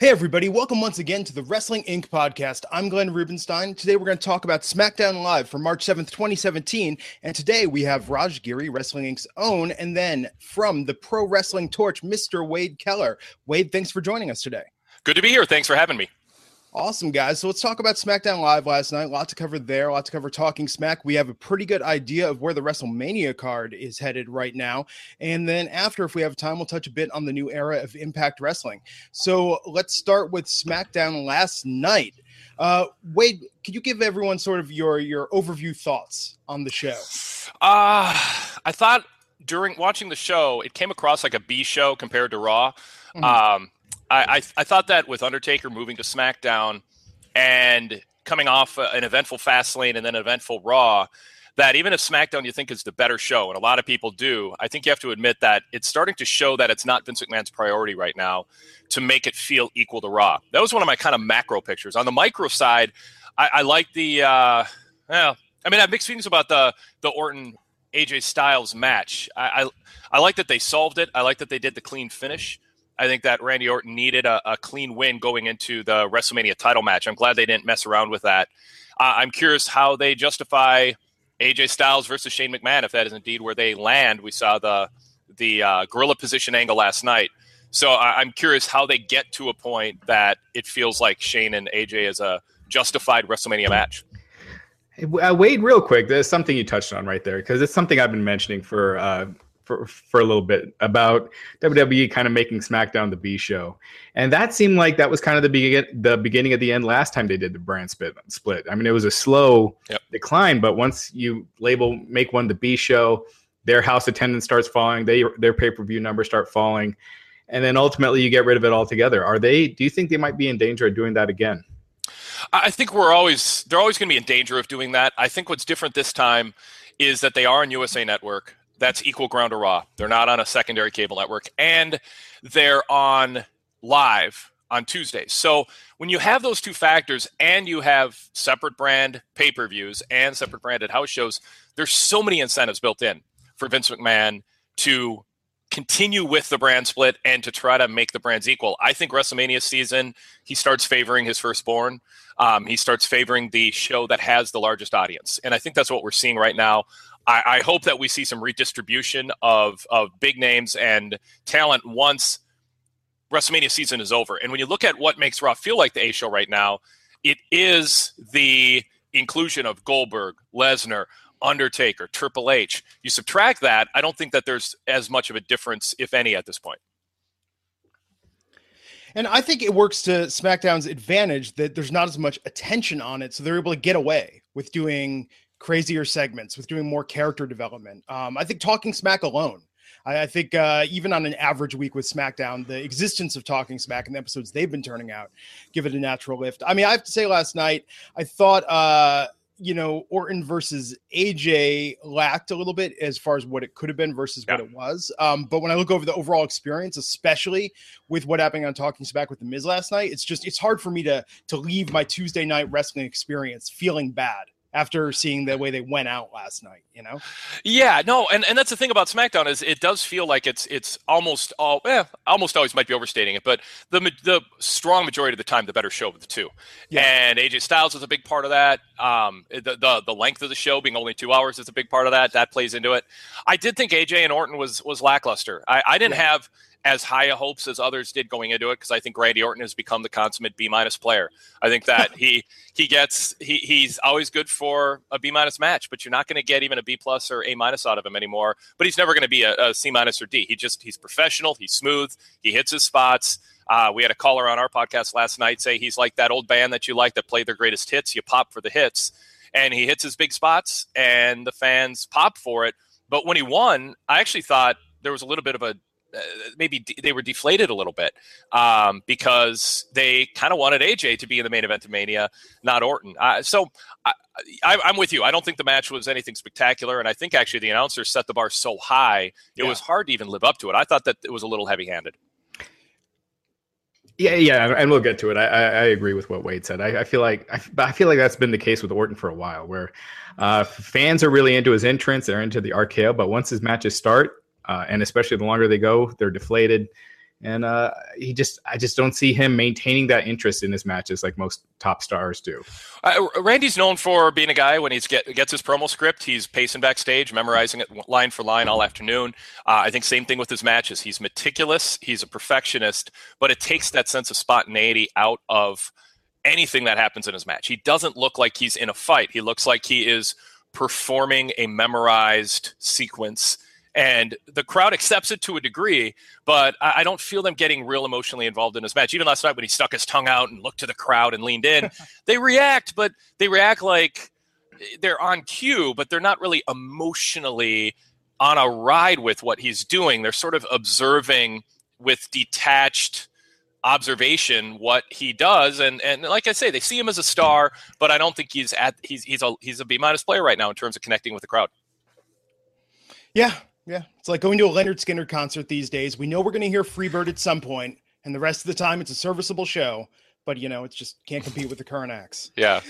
Hey, everybody, welcome once again to the Wrestling Inc. podcast. I'm Glenn Rubenstein. Today we're going to talk about SmackDown Live for March 7th, 2017. And today we have Raj Giri, Wrestling Inc.'s own, and then from the Pro Wrestling Torch, Mr. Wade Keller. Wade, thanks for joining us today. Good to be here. Thanks for having me. Awesome, guys. So let's talk about SmackDown Live last night. A lot to cover there, a lot to cover talking smack. We have a pretty good idea of where the WrestleMania card is headed right now. And then after, if we have time, we'll touch a bit on the new era of Impact Wrestling. So let's start with SmackDown last night. Uh, Wade, could you give everyone sort of your your overview thoughts on the show? Uh, I thought during watching the show, it came across like a B show compared to Raw. Mm-hmm. Um, I, I, I thought that with Undertaker moving to SmackDown and coming off an eventful Fastlane and then an eventful Raw, that even if SmackDown you think is the better show, and a lot of people do, I think you have to admit that it's starting to show that it's not Vince McMahon's priority right now to make it feel equal to Raw. That was one of my kind of macro pictures. On the micro side, I, I like the, uh, well, I mean, I have mixed feelings about the the Orton AJ Styles match. I, I I like that they solved it. I like that they did the clean finish. I think that Randy Orton needed a, a, clean win going into the WrestleMania title match. I'm glad they didn't mess around with that. Uh, I'm curious how they justify AJ Styles versus Shane McMahon if that is indeed where they land. We saw the the uh, gorilla position angle last night. So I, am curious how they get to a point that it feels like Shane and AJ is a justified WrestleMania match. Uh, Wade, real quick, there's something you touched on right there because it's something I've been mentioning for uh, for for a little bit about WWE kind of making SmackDown the B show, and that seemed like that was kind of the begin the beginning of the end last time they did the brand split. Split. I mean, it was a slow yep. decline, but once you label make one the B show, their house attendance starts falling, they their pay per view numbers start falling, and then ultimately you get rid of it altogether. Are they? Do you think they might be in danger of doing that again? I think we're always they're always going to be in danger of doing that. I think what's different this time is that they are on USA Network that's equal ground to Raw. They're not on a secondary cable network, and they're on live on Tuesdays. So when you have those two factors and you have separate brand pay per views and separate branded house shows, there's so many incentives built in for Vince McMahon to continue with the brand split and to try to make the brands equal. I think WrestleMania season, he starts favoring his firstborn. Um, he starts favoring the show that has the largest audience. And I think that's what we're seeing right now. I, I hope that we see some redistribution of of big names and talent once WrestleMania season is over. And when you look at what makes Raw feel like the A show right now, it is the inclusion of Goldberg, Lesnar, Undertaker, Triple H. You subtract that, I don't think that there's as much of a difference, if any, at this point. And I think it works to SmackDown's advantage that there's not as much attention on it, so they're able to get away with doing crazier segments, with doing more character development. Um, I think Talking Smack alone. I, I think uh, even on an average week with SmackDown, the existence of Talking Smack and the episodes they've been turning out give it a natural lift. I mean, I have to say, last night I thought. Uh, you know, Orton versus AJ lacked a little bit as far as what it could have been versus yeah. what it was. Um, but when I look over the overall experience, especially with what happened on Talking Smack with the Miz last night, it's just it's hard for me to to leave my Tuesday night wrestling experience feeling bad after seeing the way they went out last night, you know? Yeah, no, and, and that's the thing about SmackDown is it does feel like it's it's almost all eh, almost always might be overstating it, but the the strong majority of the time the better show of the two. Yeah. And AJ Styles is a big part of that. Um, the, the the length of the show being only two hours is a big part of that. That plays into it. I did think AJ and Orton was was lackluster. I, I didn't yeah. have as high a hopes as others did going into it because I think Randy Orton has become the consummate B minus player. I think that he he gets he he's always good for a B minus match, but you're not going to get even a B plus or A minus out of him anymore. But he's never going to be a, a C minus or D. He just he's professional. He's smooth. He hits his spots. Uh, we had a caller on our podcast last night say he's like that old band that you like that play their greatest hits. You pop for the hits, and he hits his big spots, and the fans pop for it. But when he won, I actually thought there was a little bit of a uh, maybe de- they were deflated a little bit um, because they kind of wanted AJ to be in the main event of Mania, not Orton. Uh, so I, am with you. I don't think the match was anything spectacular, and I think actually the announcer set the bar so high it yeah. was hard to even live up to it. I thought that it was a little heavy-handed. Yeah, yeah, and we'll get to it. I, I, I agree with what Wade said. I, I, feel like I, I feel like that's been the case with Orton for a while, where uh, fans are really into his entrance, they're into the RKO, but once his matches start, uh, and especially the longer they go, they're deflated. And uh, he just, I just don't see him maintaining that interest in his matches like most top stars do. Uh, Randy's known for being a guy when he get, gets his promo script, he's pacing backstage, memorizing it line for line all afternoon. Uh, I think same thing with his matches. He's meticulous, he's a perfectionist, but it takes that sense of spontaneity out of anything that happens in his match. He doesn't look like he's in a fight. He looks like he is performing a memorized sequence and the crowd accepts it to a degree, but I, don't feel them getting real emotionally involved in this match. Even last night when he stuck his tongue out and looked to the crowd and leaned in, they react, but they react like they're on cue, but they're not really emotionally on a ride with what he's doing. They're sort of observing with detached observation what he does and and like i say they see him as a star but i don't think he's at he's he's a he's a b minus player right now in terms of connecting with the crowd yeah yeah, it's like going to a Lynyrd Skynyrd concert these days. We know we're going to hear Freebird at some point, and the rest of the time it's a serviceable show. But you know, it's just can't compete with the current acts. Yeah.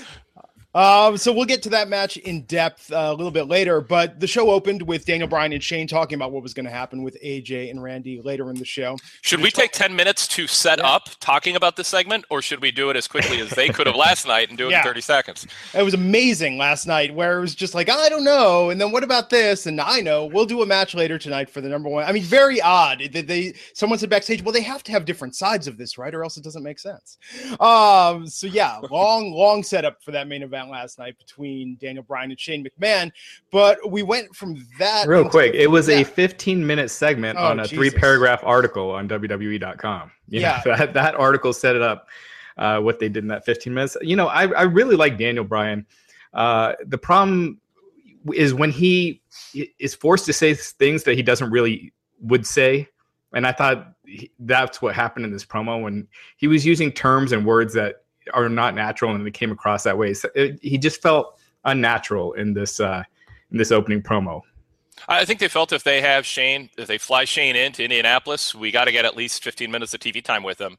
Um, so we'll get to that match in depth uh, a little bit later. But the show opened with Daniel Bryan and Shane talking about what was going to happen with AJ and Randy later in the show. Should we take 10 minutes to set yeah. up talking about this segment, or should we do it as quickly as they could have last night and do it yeah. in 30 seconds? It was amazing last night where it was just like, I don't know. And then what about this? And I know we'll do a match later tonight for the number one. I mean, very odd that they, someone said backstage, well, they have to have different sides of this, right? Or else it doesn't make sense. Um, so yeah, long, long setup for that main event last night between Daniel Bryan and Shane McMahon. But we went from that real quick. It was a 15 minute segment oh, on a Jesus. three paragraph article on WWE.com. You yeah, know, that that article set it up. Uh, what they did in that 15 minutes. You know, I, I really like Daniel Bryan. Uh, the problem is when he is forced to say things that he doesn't really would say. And I thought he, that's what happened in this promo when he was using terms and words that are not natural and they came across that way. So it, he just felt unnatural in this uh, in this opening promo. I think they felt if they have Shane, if they fly Shane into Indianapolis, we got to get at least 15 minutes of TV time with him.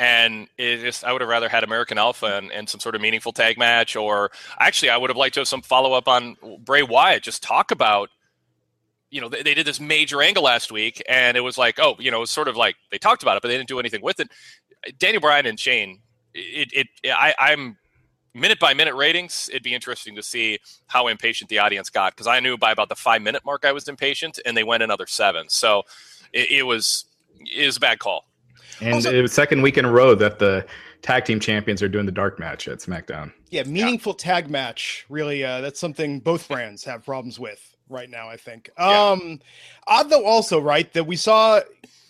And it just, I would have rather had American Alpha and, and some sort of meaningful tag match, or actually, I would have liked to have some follow up on Bray Wyatt. Just talk about, you know, they, they did this major angle last week, and it was like, oh, you know, it was sort of like they talked about it, but they didn't do anything with it. Daniel Bryan and Shane it, it I, I'm minute by minute ratings, it'd be interesting to see how impatient the audience got because I knew by about the five minute mark I was impatient, and they went another seven. So it, it was it was a bad call. And also, it was second week in a row that the tag team champions are doing the dark match at SmackDown. Yeah, meaningful yeah. tag match. Really, uh, that's something both brands have problems with right now. I think. Yeah. Um, odd though, also right that we saw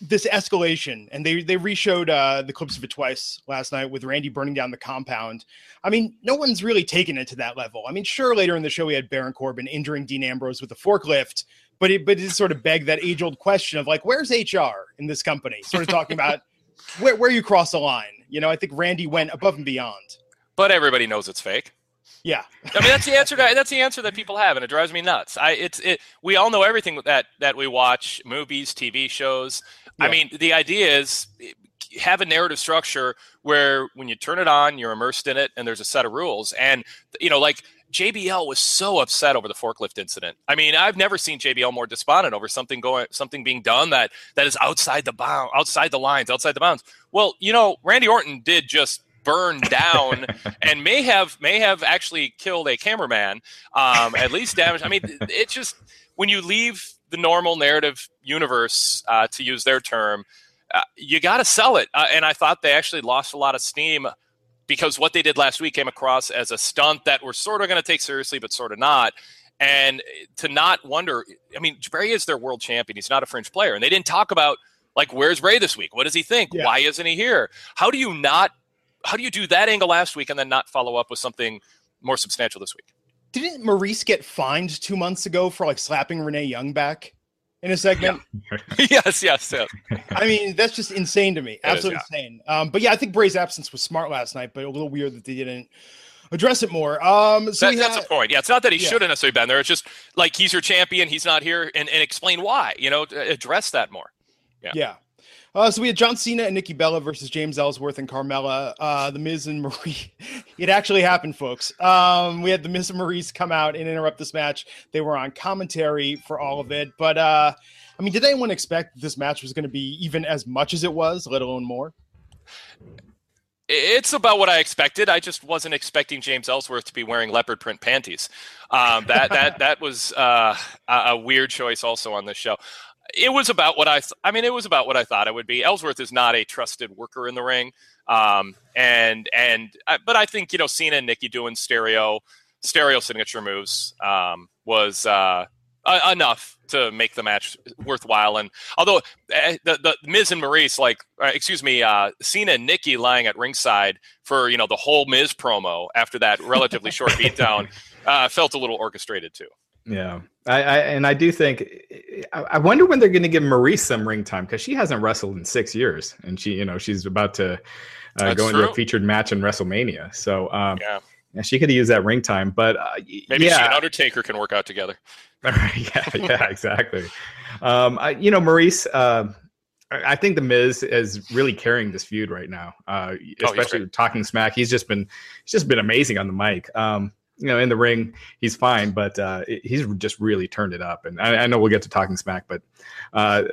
this escalation and they they reshowed uh the clips of it twice last night with randy burning down the compound i mean no one's really taken it to that level i mean sure later in the show we had baron corbin injuring dean ambrose with a forklift but it but it sort of begged that age old question of like where's hr in this company sort of talking about where, where you cross the line you know i think randy went above and beyond but everybody knows it's fake yeah, I mean that's the answer. To, that's the answer that people have, and it drives me nuts. I it's it. We all know everything that that we watch, movies, TV shows. Yeah. I mean, the idea is have a narrative structure where when you turn it on, you're immersed in it, and there's a set of rules. And you know, like JBL was so upset over the forklift incident. I mean, I've never seen JBL more despondent over something going, something being done that that is outside the bound, outside the lines, outside the bounds. Well, you know, Randy Orton did just burned down and may have may have actually killed a cameraman, um, at least damaged. I mean, it just when you leave the normal narrative universe, uh, to use their term, uh, you got to sell it. Uh, and I thought they actually lost a lot of steam because what they did last week came across as a stunt that we're sort of going to take seriously, but sort of not. And to not wonder, I mean, Bray is their world champion. He's not a fringe player. And they didn't talk about, like, where's Bray this week? What does he think? Yeah. Why isn't he here? How do you not, how do you do that angle last week and then not follow up with something more substantial this week? Didn't Maryse get fined two months ago for like slapping Renee Young back? in a segment. Yeah. yes, yes, yes. I mean, that's just insane to me. Absolutely is, yeah. insane. Um, but yeah, I think Bray's absence was smart last night, but a little weird that they didn't address it more. Um, so that, that's the point. Yeah, it's not that he yeah. shouldn't necessarily been there. It's just like he's your champion, he's not here, and, and explain why. You know, address that more. Yeah. Yeah. Uh, so we had John Cena and Nikki Bella versus James Ellsworth and Carmella. Uh, the Miz and Maryse. it actually happened, folks. Um, we had the Miz and Maryse come out and interrupt this match. They were on commentary for all of it. But uh, I mean, did anyone expect this match was going to be even as much as it was, let alone more? It's about what I expected. I just wasn't expecting James Ellsworth to be wearing leopard print panties. Um, that that that was uh, a weird choice also on this show it was about what I. Th- I mean, it was about what I thought it would be. Ellsworth is not a trusted worker in the ring, um, and and uh, but I think you know Cena and Nikki doing stereo stereo signature moves um, was uh, uh, enough to make the match worthwhile. And although uh, the the Miz and Maryse, like uh, excuse me, uh, Cena and Nikki lying at ringside for you know the whole Miz promo after that relatively short beatdown felt a little orchestrated too. Yeah, I, I, and I do think I, wonder when they're going to give Maryse some ring time because she hasn't wrestled in six years, and she you know she's about to uh, go into a featured match in WrestleMania. So um, yeah. yeah. she could use that ring time. But uh, maybe yeah. she and Undertaker can work out together. yeah, yeah, exactly. um, I, you know, Maryse. Uh, I think the Miz is really carrying this feud right now, uh, oh, especially oh, talking smack. He's just been he's just been amazing on the mic. Um, you know, in the ring, he's fine, but uh, he's just really turned it up. And I, I, know we'll get to talking smack, but uh,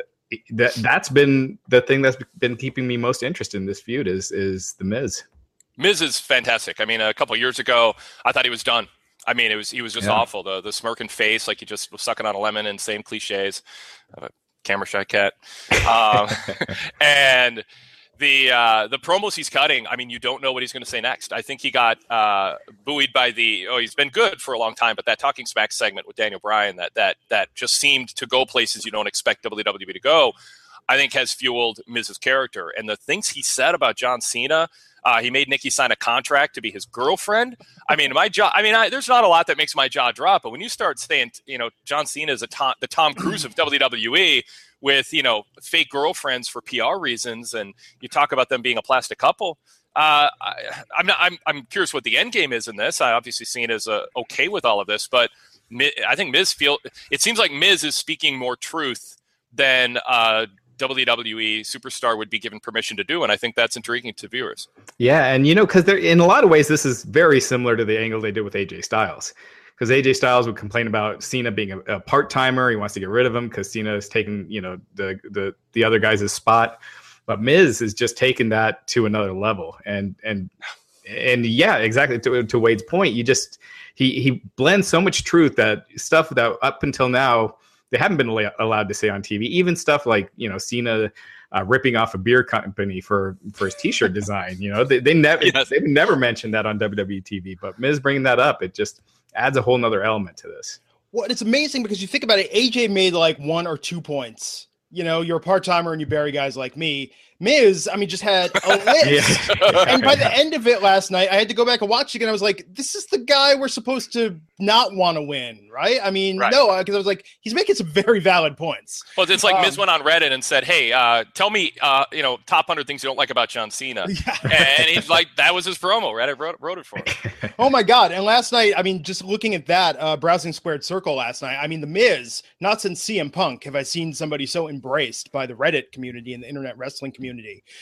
that that's been the thing that's been keeping me most interested in this feud is is the Miz. Miz is fantastic. I mean, a couple years ago, I thought he was done. I mean, it was he was just yeah. awful. The the smirking face, like he just was sucking on a lemon, and same cliches. Uh, camera shy cat, um, and the uh, the promos he's cutting, I mean, you don't know what he's going to say next. I think he got uh, buoyed by the oh, he's been good for a long time, but that talking smack segment with Daniel Bryan that that that just seemed to go places you don't expect WWE to go. I think has fueled Miz's character and the things he said about John Cena. Uh, he made Nikki sign a contract to be his girlfriend. I mean, my jaw. I mean, I, there's not a lot that makes my jaw drop, but when you start saying, you know, John Cena is Tom, the Tom Cruise of WWE, with you know fake girlfriends for PR reasons, and you talk about them being a plastic couple. Uh, I, am not. I'm, I'm curious what the end game is in this. I obviously Cena's uh, okay with all of this, but I think Miz feel. It seems like Miz is speaking more truth than uh, WWE superstar would be given permission to do, and I think that's intriguing to viewers. Yeah, and you know, because in a lot of ways, this is very similar to the angle they did with AJ Styles because AJ Styles would complain about Cena being a, a part timer. He wants to get rid of him because Cena is taking you know the the the other guy's spot. But Miz is just taking that to another level, and and and yeah, exactly. To, to Wade's point, you just he he blends so much truth that stuff that up until now they haven't been allowed to say on TV. Even stuff like you know Cena uh, ripping off a beer company for for his T-shirt design. You know they they never yes. they've never mentioned that on WWE TV, but Miz bringing that up, it just adds a whole nother element to this. Well, it's amazing because you think about it, AJ made like one or two points. You know, you're a part timer and you bury guys like me. Miz, I mean, just had a list. and by the end of it last night, I had to go back and watch it again. I was like, this is the guy we're supposed to not want to win, right? I mean, right. no, because I was like, he's making some very valid points. Well, it's like um, Miz went on Reddit and said, hey, uh, tell me, uh, you know, top 100 things you don't like about John Cena. Yeah. and he's like, that was his promo. Reddit wrote, wrote it for him. oh, my God. And last night, I mean, just looking at that, uh, browsing Squared Circle last night, I mean, The Miz, not since CM Punk have I seen somebody so embraced by the Reddit community and the internet wrestling community.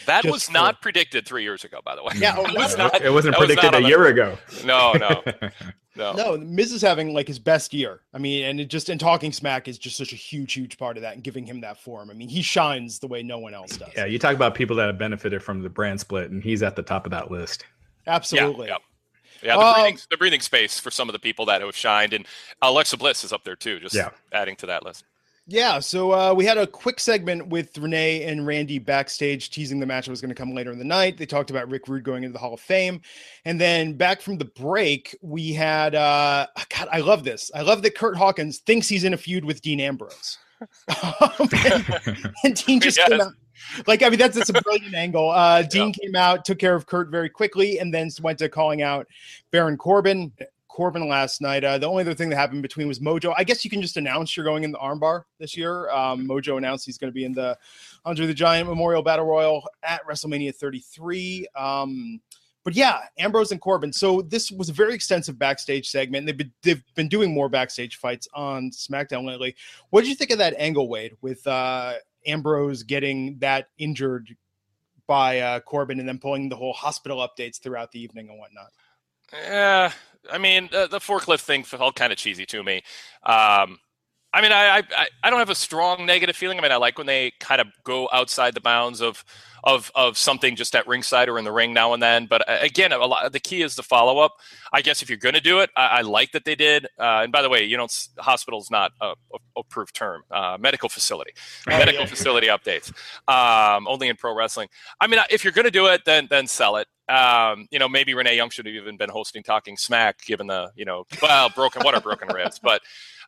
That was for... not predicted three years ago, by the way. Yeah, it, was not, it wasn't predicted was not a year ago. No, no, no. No, Miz is having like his best year. I mean, and it just and talking smack is just such a huge, huge part of that and giving him that form. I mean, he shines the way no one else does. Yeah, you talk about people that have benefited from the brand split, and he's at the top of that list. Absolutely. Yeah, yeah. yeah the, um, breathing, the breathing space for some of the people that have shined, and Alexa Bliss is up there too. Just yeah. adding to that list. Yeah, so uh, we had a quick segment with Renee and Randy backstage teasing the match that was going to come later in the night. They talked about Rick Rude going into the Hall of Fame. And then back from the break, we had, uh, God, I love this. I love that Kurt Hawkins thinks he's in a feud with Dean Ambrose. and, and, Dean just yes. came out. Like, I mean, that's, that's a brilliant angle. Uh, Dean yeah. came out, took care of Kurt very quickly, and then went to calling out Baron Corbin. Corbin last night. Uh, the only other thing that happened between was Mojo. I guess you can just announce you're going in the armbar this year. Um, Mojo announced he's going to be in the Andre the Giant Memorial Battle Royal at WrestleMania 33. Um, but yeah, Ambrose and Corbin. So this was a very extensive backstage segment. They've been they've been doing more backstage fights on SmackDown lately. What did you think of that angle, Wade, with uh, Ambrose getting that injured by uh, Corbin and then pulling the whole hospital updates throughout the evening and whatnot? Yeah, I mean, uh, the forklift thing felt kind of cheesy to me. Um, I mean, I, I I don't have a strong negative feeling. I mean, I like when they kind of go outside the bounds of of of something just at ringside or in the ring now and then. But uh, again, a lot, the key is the follow up. I guess if you're going to do it, I, I, like that they did. Uh, and by the way, you know, hospital is not a, a, approved term. Uh, medical facility, oh, medical yeah. facility updates. Um, only in pro wrestling. I mean, if you're going to do it, then then sell it. Um, you know, maybe Renee Young should have even been hosting Talking Smack, given the you know, well, broken what are broken ribs, but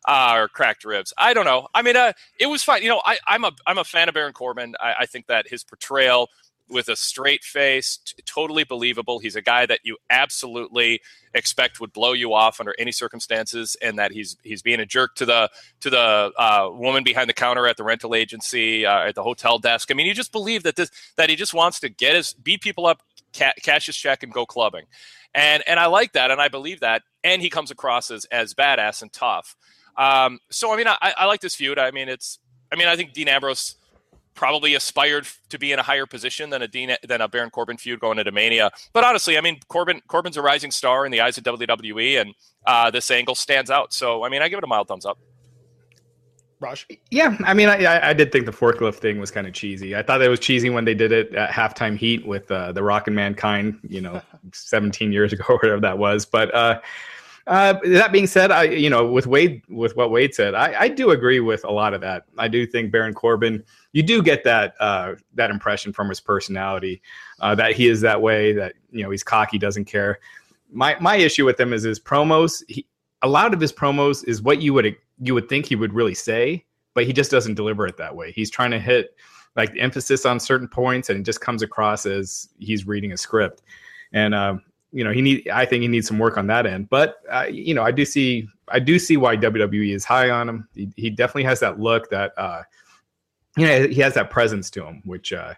uh, or cracked ribs. I don't know. I mean, uh, it was fine. You know, I, am a I'm a fan of Baron Corbin. I, I think that his portrayal with a straight face, t- totally believable. He's a guy that you absolutely expect would blow you off under any circumstances, and that he's he's being a jerk to the to the uh, woman behind the counter at the rental agency, uh, at the hotel desk. I mean, you just believe that this that he just wants to get his beat people up, ca- cash his check, and go clubbing, and and I like that, and I believe that, and he comes across as as badass and tough. Um, so I mean, I, I like this feud. I mean, it's I mean, I think Dean Ambrose probably aspired to be in a higher position than a Dean than a Baron Corbin feud going into Mania. But honestly, I mean, Corbin Corbin's a rising star in the eyes of WWE, and uh, this angle stands out. So I mean, I give it a mild thumbs up. Raj? Yeah, I mean, I, I did think the forklift thing was kind of cheesy. I thought it was cheesy when they did it at halftime heat with uh, the Rock and Mankind, you know, 17 years ago or whatever that was. But uh, uh, that being said, I you know with Wade with what Wade said, I, I do agree with a lot of that. I do think Baron Corbin, you do get that uh, that impression from his personality uh, that he is that way. That you know he's cocky, doesn't care. My my issue with him is his promos. He, a lot of his promos is what you would you would think he would really say, but he just doesn't deliver it that way. He's trying to hit like emphasis on certain points, and it just comes across as he's reading a script. And um, you know, he need. I think he needs some work on that end. But uh, you know, I do see, I do see why WWE is high on him. He, he definitely has that look that, uh, you know, he has that presence to him, which, uh,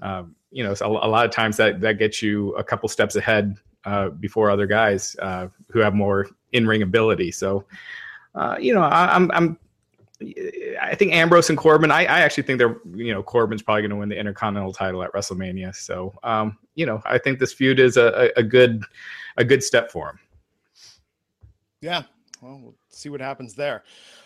um, you know, a, a, lot of times that that gets you a couple steps ahead uh, before other guys uh, who have more in ring ability. So, uh, you know, I, I'm I'm I think Ambrose and Corbin. I, I actually think they're you know Corbin's probably going to win the Intercontinental title at WrestleMania. So um, you know I think this feud is a, a, a good a good step for him. Yeah, well, we'll see what happens there.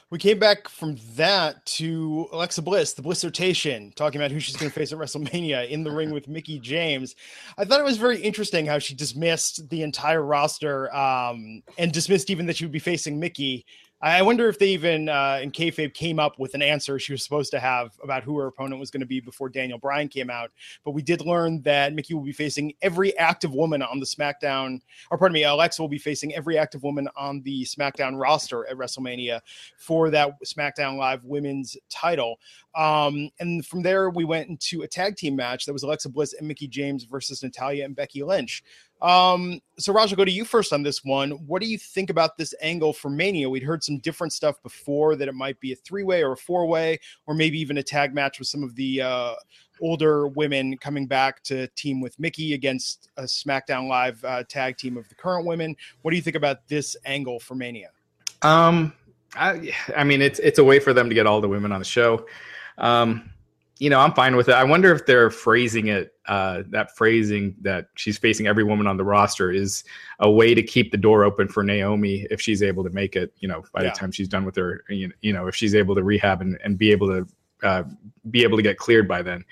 We came back from that to Alexa Bliss, the Blissertation, talking about who she's going to face at WrestleMania in the ring with Mickie James. I thought it was very interesting how she dismissed the entire roster um, and dismissed even that she would be facing Mickie I wonder if they even uh, in kayfabe came up with an answer she was supposed to have about who her opponent was going to be before Daniel Bryan came out. But we did learn that Mickie will be facing every active woman on the SmackDown, or pardon me, Alexa will be facing every active woman on the SmackDown roster at WrestleMania for that SmackDown Live Women's title. Um, and from there, we went into a tag team match that was Alexa Bliss and Mickie James versus Natalya and Becky Lynch. Um, so Raj, I'll go to you first on this one. What do you think about this angle for Mania? We'd heard some different stuff before that it might be a three-way or a four-way, or maybe even a tag match with some of the uh, older women coming back to team with Mickie against a SmackDown Live uh, tag team of the current women. What do you think about this angle for Mania? Um, I, I mean, it's it's a way for them to get all the women on the show. Um, you know, I'm fine with it. I wonder if they're phrasing it, uh, that phrasing that she's facing every woman on the roster is a way to keep the door open for Naomi if she's able to make it, you know, by yeah. the time she's done with her, you know, if she's able to rehab and, and be able to uh, be able to get cleared by then.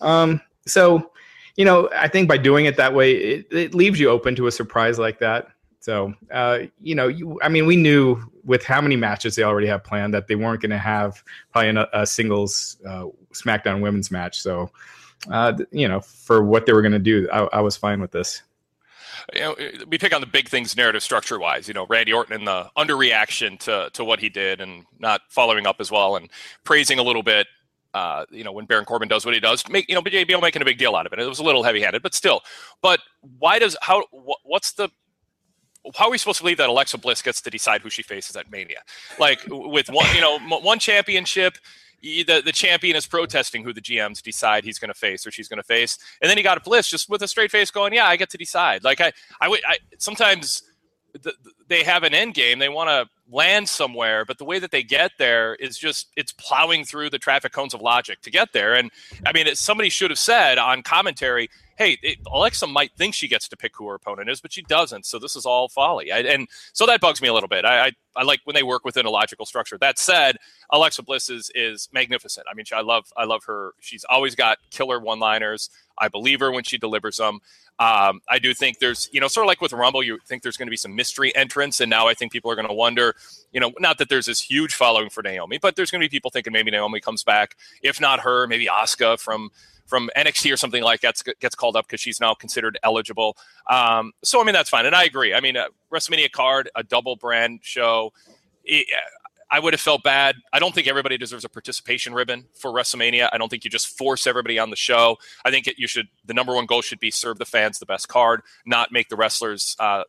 Um, so, you know, I think by doing it that way, it, it leaves you open to a surprise like that. So, uh, you know, you, I mean, we knew with how many matches they already have planned that they weren't going to have probably a, a singles uh, SmackDown women's match. So, uh, you know, for what they were going to do, I, I was fine with this you know, we pick on the big things narrative structure wise. You know, Randy Orton and the underreaction to to what he did and not following up as well and praising a little bit. Uh, you know, when Baron Corbin does what he does, make you know, JBL making a big deal out of it. It was a little heavy handed, but still. But why does how what's the how are we supposed to believe that Alexa Bliss gets to decide who she faces at Mania? Like with one, you know, one championship, the, the champion is protesting who the GMs decide he's going to face or she's going to face, and then he got a Bliss just with a straight face going, "Yeah, I get to decide." Like I, I, I sometimes the, they have an end game. They want to land somewhere, but the way that they get there is just it's plowing through the traffic cones of logic to get there. And I mean, somebody should have said on commentary, hey, it, Alexa might think she gets to pick who her opponent is, but she doesn't. So this is all folly. I, and so that bugs me a little bit. I, I, I, like when they work within a logical structure. That said, Alexa Bliss is, is magnificent. I mean, I love, I love her. She's always got killer one liners. I believe her when she delivers them. Um, I do think there's, you know, sort of like with Rumble, you think there's going to be some mystery entrance. And now I think people are going to wonder, you know, not that there's this huge following for Naomi, but there's going to be people thinking maybe Naomi comes back. If not her, maybe Asuka from from NXT or something like that gets called up because she's now considered eligible. Um, so I mean that's fine, and I agree. I mean uh, WrestleMania card, a double brand show. It, I would have felt bad. I don't think everybody deserves a participation ribbon for WrestleMania. I don't think you just force everybody on the show. I think it, you should. The number one goal should be serve the fans the best card, not make the wrestlers uh,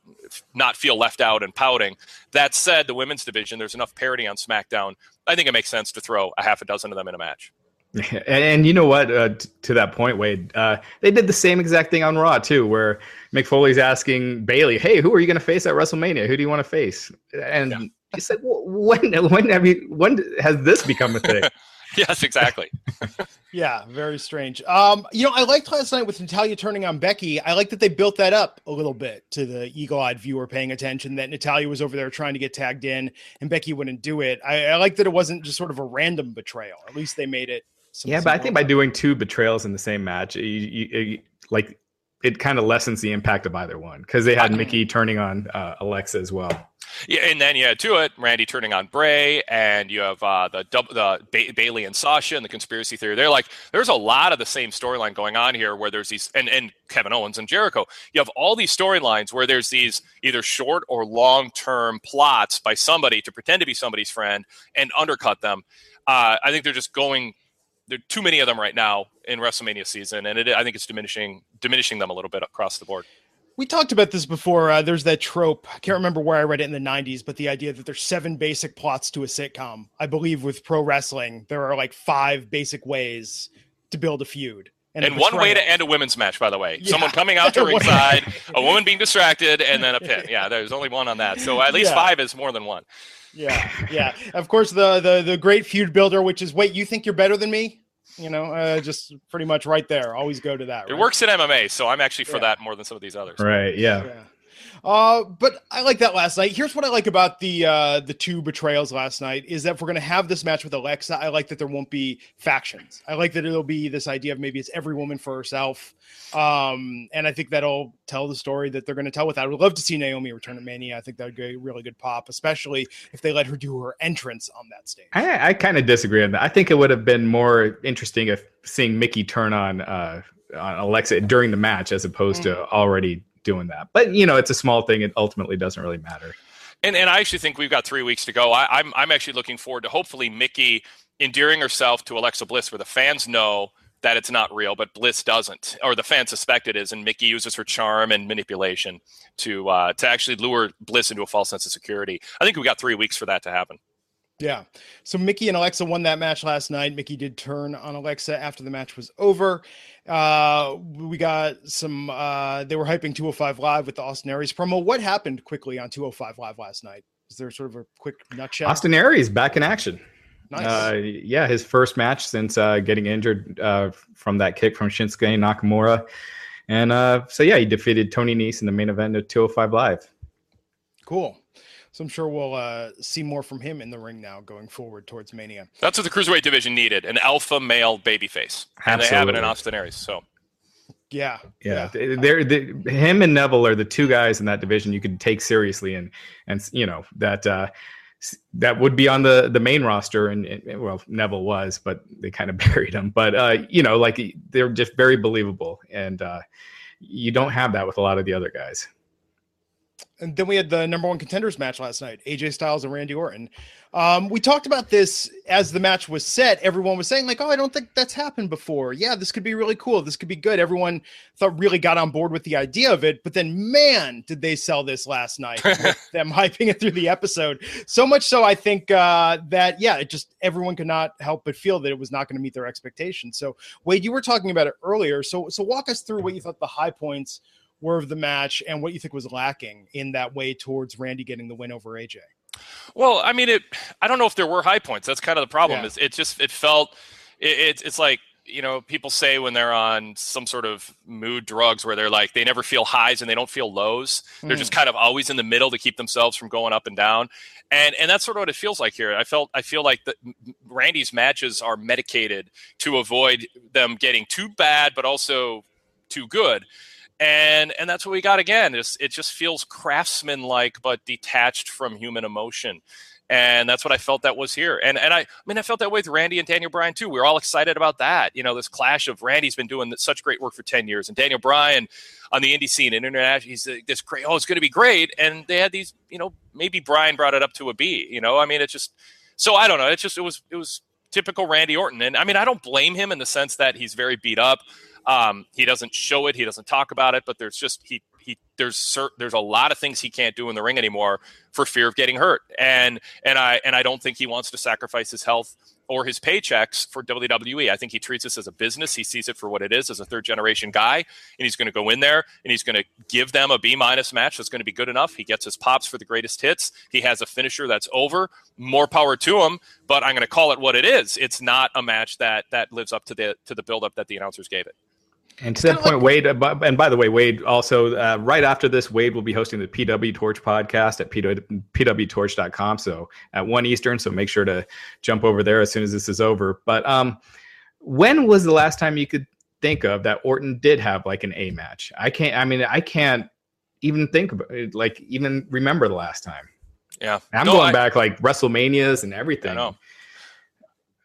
not feel left out and pouting. That said, the women's division, there's enough parity on SmackDown. I think it makes sense to throw a half a dozen of them in a match. And, and, you know what? Uh, t- to that point, Wade, uh, they did the same exact thing on Raw too, where Mick Foley's asking Bayley, "Hey, who are you going to face at WrestleMania? Who do you want to face?" And yeah. he said, well, "When? When have you? When has this become a thing?" yes, exactly. yeah, very strange. Um, you know, I liked last night with Natalya turning on Becky. I like that they built that up a little bit to the eagle-eyed viewer paying attention that Natalya was over there trying to get tagged in and Becky wouldn't do it. I, I like that it wasn't just sort of a random betrayal. At least they made it some, yeah, but I think by doing two betrayals in the same match, you, you, you, like it kind of lessens the impact of either one because they had Mickie turning on uh, Alexa as well. Yeah, and then you had to it Randy turning on Bray, and you have uh, the the ba- Bayley and Sasha and the conspiracy theory. They're like there's a lot of the same storyline going on here, where there's these and and Kevin Owens and Jericho. You have all these storylines where there's these either short or long term plots by somebody to pretend to be somebody's friend and undercut them. Uh, I think they're just going there are too many of them right now in WrestleMania season, and it, I think it's diminishing diminishing them a little bit across the board. We talked about this before. Uh, there's that trope. I can't remember where I read it in the 90s, but the idea that there's seven basic plots to a sitcom. I believe with pro wrestling, there are like five basic ways to build a feud. And, and one way to end a women's match, by the way, yeah. someone coming out to ringside, a woman being distracted, and then a pin. Yeah, there's only one on that. So at least yeah. five is more than one. Yeah, yeah. Of course, the the the great feud builder, which is wait, you think you're better than me? You know, uh, just pretty much right there. Always go to that. Right? It works in MMA, so I'm actually for yeah. that more than some of these others. Right. yeah. Uh, but I like that last night. Here's what I like about the uh, the two betrayals last night is that if we're gonna have this match with Alexa, I like that there won't be factions. I like that it'll be this idea of maybe it's every woman for herself. Um, and I think that'll tell the story that they're gonna tell with that. I would love to see Naomi return to Mania. I think that would be a really good pop, especially if they let her do her entrance on that stage. I, I kind of disagree on that. I think it would have been more interesting if seeing Mickie turn on uh on Alexa during the match as opposed mm. to already doing that. But you know, it's a small thing. It ultimately doesn't really matter. And and I actually think we've got three weeks to go. I, I'm I'm actually looking forward to hopefully Mickie endearing herself to Alexa Bliss, where the fans know that it's not real, but Bliss doesn't, or the fans suspect it is, and Mickie uses her charm and manipulation to uh, to actually lure Bliss into a false sense of security. I think we've got three weeks for that to happen. Yeah. So Mickie and Alexa won that match last night. Mickie did turn on Alexa after the match was over. Uh, we got some, uh, they were hyping 205 Live with the Austin Aries promo. What happened quickly on 205 Live last night? Is there sort of a quick nutshell? Austin Aries back in action. Nice. Uh, yeah, his first match since uh, getting injured uh, from that kick from Shinsuke Nakamura. And uh, so, yeah, he defeated Tony Nese in the main event of 205 Live. Cool. So I'm sure we'll uh, see more from him in the ring now going forward towards Mania. That's what the cruiserweight division needed: an alpha male babyface, and they have it in Austin Aries. So Yeah, yeah. yeah. They're, they're, him and Neville are the two guys in that division you could take seriously, and and you know that uh, that would be on the the main roster. And, and well, Neville was, but they kind of buried him. But uh, you know, like they're just very believable, and uh, you don't have that with a lot of the other guys and then we had the number one contenders match last night AJ Styles and Randy Orton. Um, we talked about this as the match was set. Everyone was saying, like, oh, I don't think that's happened before. Yeah, this could be really cool. This could be good. Everyone thought really got on board with the idea of it. But then, man, did they sell this last night, them hyping it through the episode. So much so, I think uh, that, yeah, it just everyone could not help but feel that it was not going to meet their expectations. So, Wade, you were talking about it earlier. So, so walk us through what you thought the high points were of the match and what you think was lacking in that way towards Randy getting the win over AJ. Well, I mean, it. I don't know if there were high points. That's kind of the problem. Yeah. Is it just it felt it, it's it's like you know people say when they're on some sort of mood drugs where they're like they never feel highs and they don't feel lows. Mm. They're just hmm. kind of always in the middle to keep themselves from going up and down. And and that's sort of what it feels like here. I felt I feel like the, Randy's matches are medicated to avoid them getting too bad, but also too good and and that's what we got again. It's, it just feels craftsman like, but detached from human emotion. And that's what I felt that was here. And and I, I mean, I felt that way with Randy and Daniel Bryan too. We were all excited about that. You know, this clash of Randy's been doing such great work for 10 years and Daniel Bryan on the indie scene and international, he's uh, this great, oh, it's going to be great. And they had these, you know, maybe Bryan brought it up to a B, you know, I mean, it's just, so I don't know. It's just, it was, it was typical Randy Orton. And I mean, I don't blame him in the sense that he's very beat up. Um, he doesn't show it. He doesn't talk about it. But there's just he he there's cert, there's a lot of things he can't do in the ring anymore for fear of getting hurt. And and I and I don't think he wants to sacrifice his health or his paychecks for WWE. I think he treats this as a business. He sees it for what it is as a third generation guy, and he's going to go in there and he's going to give them a B minus match that's going to be good enough. He gets his pops for the greatest hits. He has a finisher that's over. More power to him, but I'm going to call it what it is. It's not a match that that lives up to the to the buildup that the announcers gave it. And to that point, like, Wade, uh, and by the way, Wade also, uh, right after this, Wade will be hosting the PW Torch podcast at pwtorch.com. So at 1 Eastern. So make sure to jump over there as soon as this is over. But um, when was the last time you could think of that Orton did have like an A match? I can't, I mean, I can't even think about it, like, even remember the last time. Yeah. I'm no, going I, back like WrestleManias and everything. I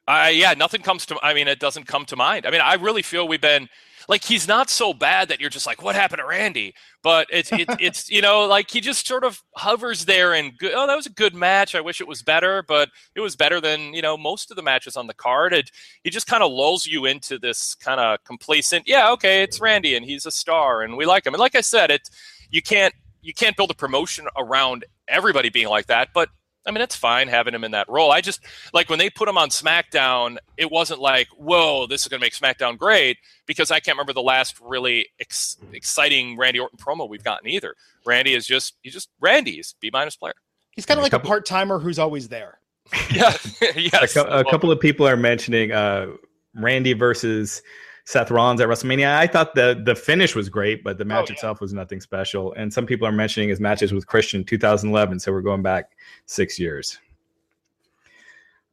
Uh, yeah, nothing comes to. I mean, it doesn't come to mind. I mean, I really feel we've been like he's not so bad that you're just like, what happened to Randy? But it's it's it's you know like he just sort of hovers there and good. Oh, that was a good match. I wish it was better, but it was better than you know most of the matches on the card. It he just kind of lulls you into this kind of complacent. Yeah, okay, it's Randy and he's a star and we like him. And like I said, it you can't you can't build a promotion around everybody being like that, but I mean, it's fine having him in that role. I just like when they put him on SmackDown, it wasn't like, whoa, this is going to make SmackDown great because I can't remember the last really ex- exciting Randy Orton promo we've gotten either. Randy is just, he's just Randy's B minus player. He's kind of like a, a part timer who's always there. yeah. yes. A, a couple of people are mentioning uh, Randy versus Seth Rollins at WrestleMania. I thought the the finish was great, but the match oh, yeah. itself was nothing special. And some people are mentioning his matches with Christian 2011, so we're going back six years.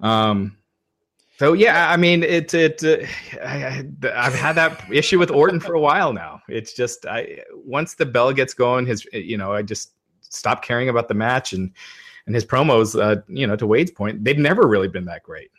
Um. So yeah, I mean, it it uh, I, have had that issue with Orton for a while now. It's just I once the bell gets going, his you know I just stop caring about the match and and his promos. Uh, you know, to Wade's point, they've never really been that great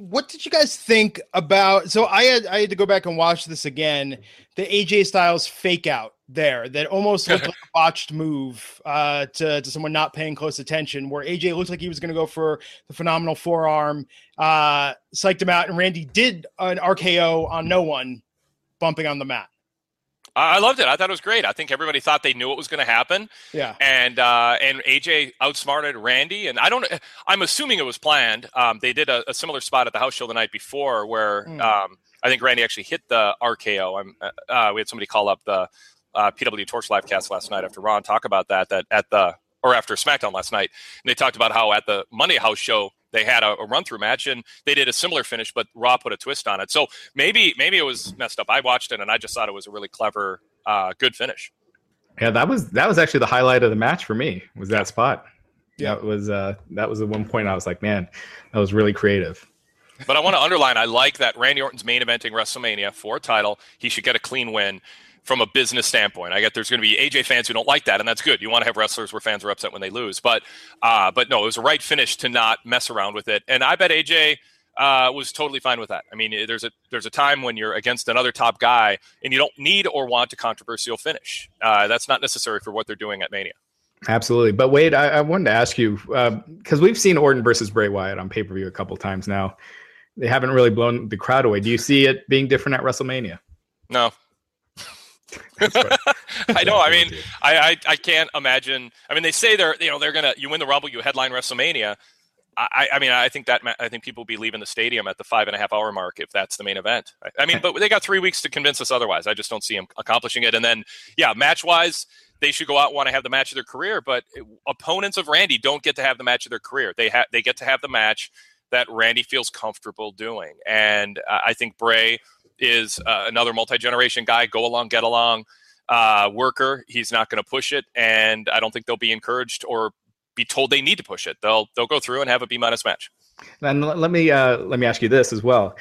what did you guys think about so i had i had to go back and watch this again the aj styles fake out there that almost looked like a botched move uh, to, to someone not paying close attention where aj looked like he was going to go for the phenomenal forearm uh psyched him out and randy did an rko on no one bumping on the mat I loved it. I thought it was great. I think everybody thought they knew what was going to happen. Yeah. And uh, and AJ outsmarted Randy, and I don't. I'm assuming it was planned. Um, they did a, a, similar spot at the house show the night before, where mm. um, I think Randy actually hit the RKO. I'm, uh, uh, we had somebody call up the uh, PW Torch livecast last night after Ron talk about that. That at the or after SmackDown last night, and they talked about how at the Monday House show they had a, a run through match and they did a similar finish, but Raw put a twist on it. So maybe maybe it was messed up. I watched it and I just thought it was a really clever, uh, good finish. Yeah, that was that was actually the highlight of the match for me. Was that spot? Yeah, it was uh, that was the one point I was like, man, that was really creative. But I want to underline I like that Randy Orton's main eventing WrestleMania for a title. He should get a clean win from a business standpoint. I get there's going to be AJ fans who don't like that, and that's good. You want to have wrestlers where fans are upset when they lose, but uh, but no, it was a right finish to not mess around with it. And I bet AJ uh, was totally fine with that. I mean, there's a there's a time when you're against another top guy and you don't need or want a controversial finish. Uh, that's not necessary for what they're doing at Mania. Absolutely, but Wade, I, I wanted to ask you because uh, we've seen Orton versus Bray Wyatt on pay per view a couple times now. They haven't really blown the crowd away. Do you see it being different at WrestleMania? No, I know. I mean, I, I, I can't imagine. I mean, they say they're you know they're gonna you win the Rumble, you headline WrestleMania. I, I mean, I think that I think people will be leaving the stadium at the five and a half hour mark if that's the main event. I, I mean, but they got three weeks to convince us otherwise. I just don't see them accomplishing it. And then, yeah, match wise, they should go out and want to have the match of their career. But opponents of Randy don't get to have the match of their career. They have they get to have the match that Randy feels comfortable doing. And uh, I think Bray is uh, another multi generation guy. Go along, get along. Uh, worker. He's not going to push it, and I don't think they'll be encouraged or be told they need to push it. They'll they'll go through and have a B minus match. And let me uh, let me ask you this as well.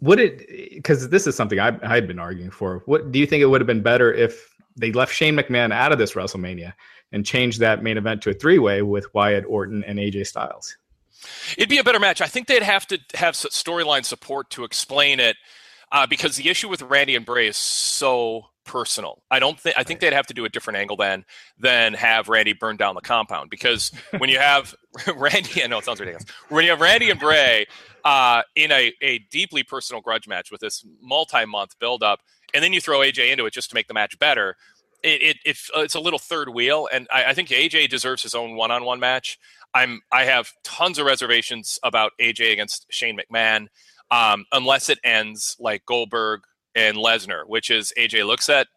Would it because this is something I I had been arguing for. What do you think it would have been better if they left Shane McMahon out of this WrestleMania and changed that main event to a three way with Wyatt, Orton, and AJ Styles? It'd be a better match. I think they'd have to have storyline support to explain it uh, because the issue with Randy and Bray is so personal. I don't think I think they'd have to do a different angle then than have Randy burn down the compound because when you have Randy, I know it sounds ridiculous. When you have Randy and Bray uh, in a, a deeply personal grudge match with this multi-month build-up, and then you throw AJ into it just to make the match better. It, it, it's a little third wheel, and I, I think AJ deserves his own one-on-one match. I'm I have tons of reservations about AJ against Shane McMahon um, unless it ends like Goldberg and Lesnar, which is AJ looks at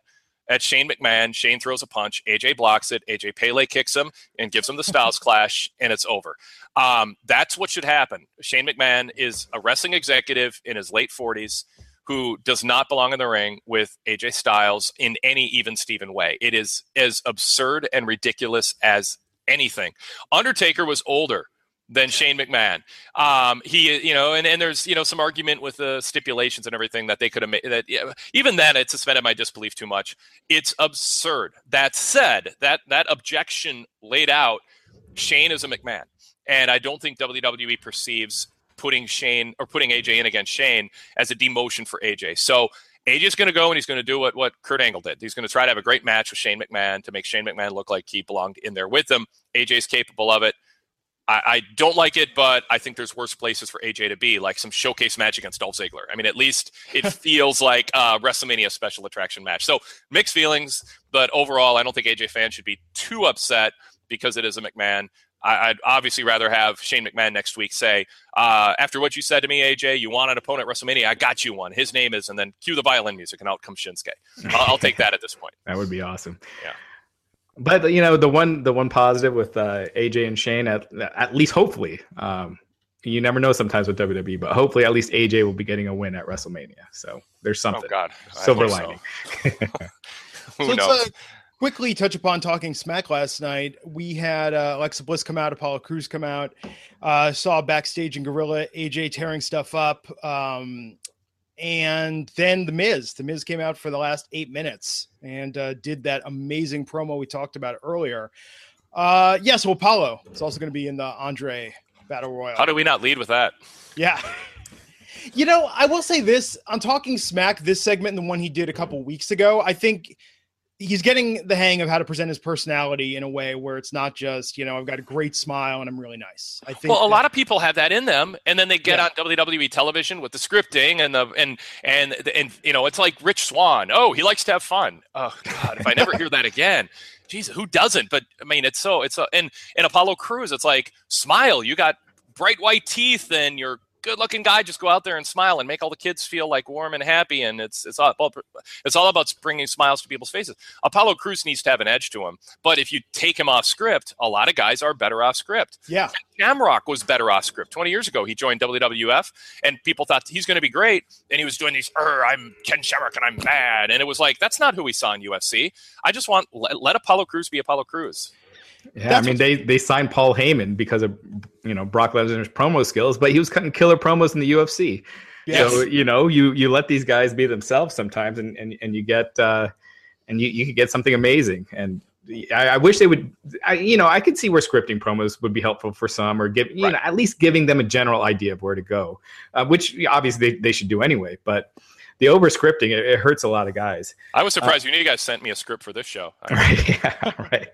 at Shane McMahon, Shane throws a punch, AJ blocks it, AJ Pele kicks him and gives him the Styles clash, and it's over. Um, that's what should happen. Shane McMahon is a wrestling executive in his late 40s who does not belong in the ring with AJ Styles in any even Steven way. It is as absurd and ridiculous as anything. Undertaker was older than Shane McMahon. Um, he, you know, and, and there's, you know, some argument with the stipulations and everything that they could have made that yeah, even then it suspended my disbelief too much. It's absurd. That said, that, that objection laid out, Shane is a McMahon. And I don't think WWE perceives putting Shane or putting AJ in against Shane as a demotion for AJ. So AJ's going to go and he's going to do what, what Kurt Angle did. He's going to try to have a great match with Shane McMahon to make Shane McMahon look like he belonged in there with him. AJ's capable of it. I, I, don't like it, but I think there's worse places for AJ to be, like some showcase match against Dolph Ziggler. I mean, at least it feels like a WrestleMania special attraction match. So mixed feelings, but overall, I don't think AJ fans should be too upset because it is a McMahon. I, would obviously rather have Shane McMahon next week say, uh, after what you said to me, AJ, you want an opponent at WrestleMania. I got you one. His name is, and then cue the violin music, and out comes Shinsuke. I'll, I'll take that at this point. That would be awesome. Yeah. But you know the one the one positive with uh, AJ and Shane at at least hopefully um, you never know sometimes with WWE, but hopefully at least AJ will be getting a win at WrestleMania. So there's something. Oh God, silver lining. So. so let's uh, quickly touch upon talking smack last night. We had uh, Alexa Bliss come out, Apollo Crews come out, uh, saw backstage in Gorilla AJ tearing stuff up. Um, and then the Miz, the Miz came out for the last eight minutes and uh, did that amazing promo we talked about earlier. Uh, yeah, so Apollo is also going to be in the Andre Battle Royal. How do we not lead with that? Yeah. You know, I will say this on talking smack, this segment and the one he did a couple weeks ago, I think he's getting the hang of how to present his personality in a way where it's not just you know I've got a great smile and I'm really nice. I think. Well, a that, lot of people have that in them, and then they get yeah. on WWE television with the scripting and the and and and you know it's like Rich Swann. Oh, he likes to have fun. Oh God, if I never hear that again. Jesus, who doesn't? But I mean, it's so it's a and and Apollo Crews, it's like smile. You got bright white teeth and you're good looking guy just go out there and smile and make all the kids feel like warm and happy and it's it's all about, it's all about bringing smiles to people's faces. Apollo crews needs to have an edge to him but if you take him off script a lot of guys are better off script. Yeah. Shamrock was better off script. 20 years ago he joined wwf and people thought he's going to be great and he was doing these i'm ken shamrock and i'm bad and it was like that's not who we saw in ufc i just want let, let apollo crews be apollo crews Yeah, That's I mean they they signed Paul Heyman because of you know Brock Lesnar's promo skills, but he was cutting killer promos in the UFC. Yes. So you know you you let these guys be themselves sometimes, and and, and you get uh, and you you could get something amazing. And I, I, wish they would. I, you know, I could see where scripting promos would be helpful for some, or give you right. know at least giving them a general idea of where to go, uh, which obviously they, they should do anyway. But the over scripting it, it, hurts a lot of guys. I was surprised uh, you knew you guys sent me a script for this show. Right, yeah, right.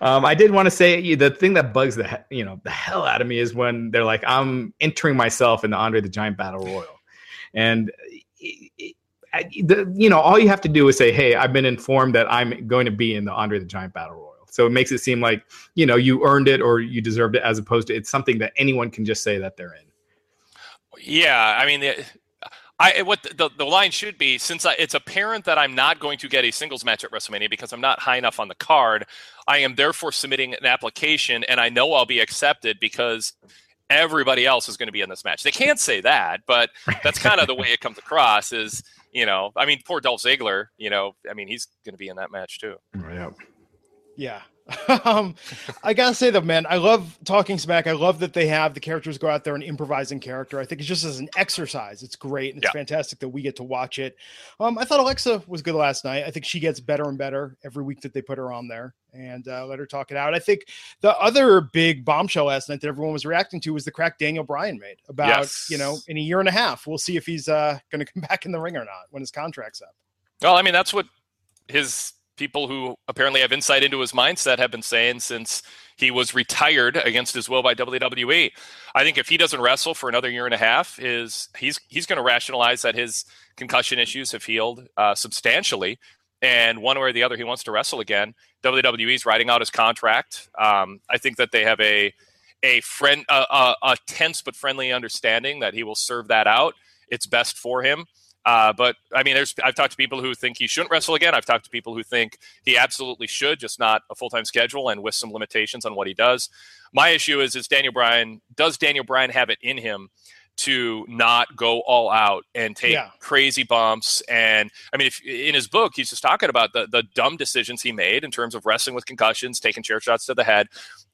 Um, I did want to say the thing that bugs the you know the hell out of me is when they're like, I'm entering myself in the Andre the Giant Battle Royal, and. It, the, you know, all you have to do is say, "Hey, I've been informed that I'm going to be in the Andre the Giant Battle Royal." So it makes it seem like you know you earned it or you deserved it, as opposed to it's something that anyone can just say that they're in. Yeah, I mean, I what the, the line should be since I, it's apparent that I'm not going to get a singles match at WrestleMania because I'm not high enough on the card. I am therefore submitting an application, and I know I'll be accepted because everybody else is going to be in this match. They can't say that, but that's kind of the way it comes across. Is you know, I mean, poor Dolph Ziggler. You know, I mean, he's going to be in that match too. Yeah. Yeah, um, I gotta say though, man, I love talking smack. I love that they have the characters go out there and improvising character. I think it's just as an exercise, it's great and it's yeah. fantastic that we get to watch it. Um, I thought Alexa was good last night. I think she gets better and better every week that they put her on there and uh, let her talk it out. I think the other big bombshell last night that everyone was reacting to was the crack Daniel Bryan made about yes. you know in a year and a half. We'll see if he's uh, going to come back in the ring or not when his contract's up. Well, I mean that's what his people who apparently have insight into his mindset have been saying since he was retired against his will by WWE. I think if he doesn't wrestle for another year and a half, is he's he's going to rationalize that his concussion issues have healed uh, substantially, and one way or the other, he wants to wrestle again. WWE is writing out his contract. Um, I think that they have a a friend a, a, a tense but friendly understanding that he will serve that out. It's best for him. Uh, but I mean, there's I've talked to people who think he shouldn't wrestle again. I've talked to people who think he absolutely should, just not a full time schedule and with some limitations on what he does. My issue is is Daniel Bryan does Daniel Bryan have it in him to not go all out and take yeah. crazy bumps and I mean if in his book he's just talking about the the dumb decisions he made in terms of wrestling with concussions, taking chair shots to the head.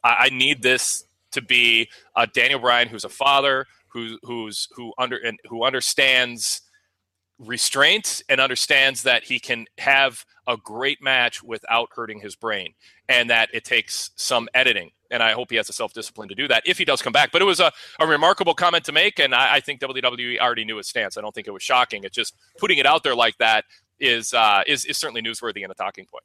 I, I need this to be a Daniel Bryan who's a father, who who's who under and who understands restraint and understands that he can have a great match without hurting his brain and that it takes some editing. And I hope he has the self discipline to do that if he does come back. But it was a, a remarkable comment to make. And I, I, think WWE already knew his stance. I don't think it was shocking. It's just putting it out there like that is uh, is, is certainly newsworthy and a talking point.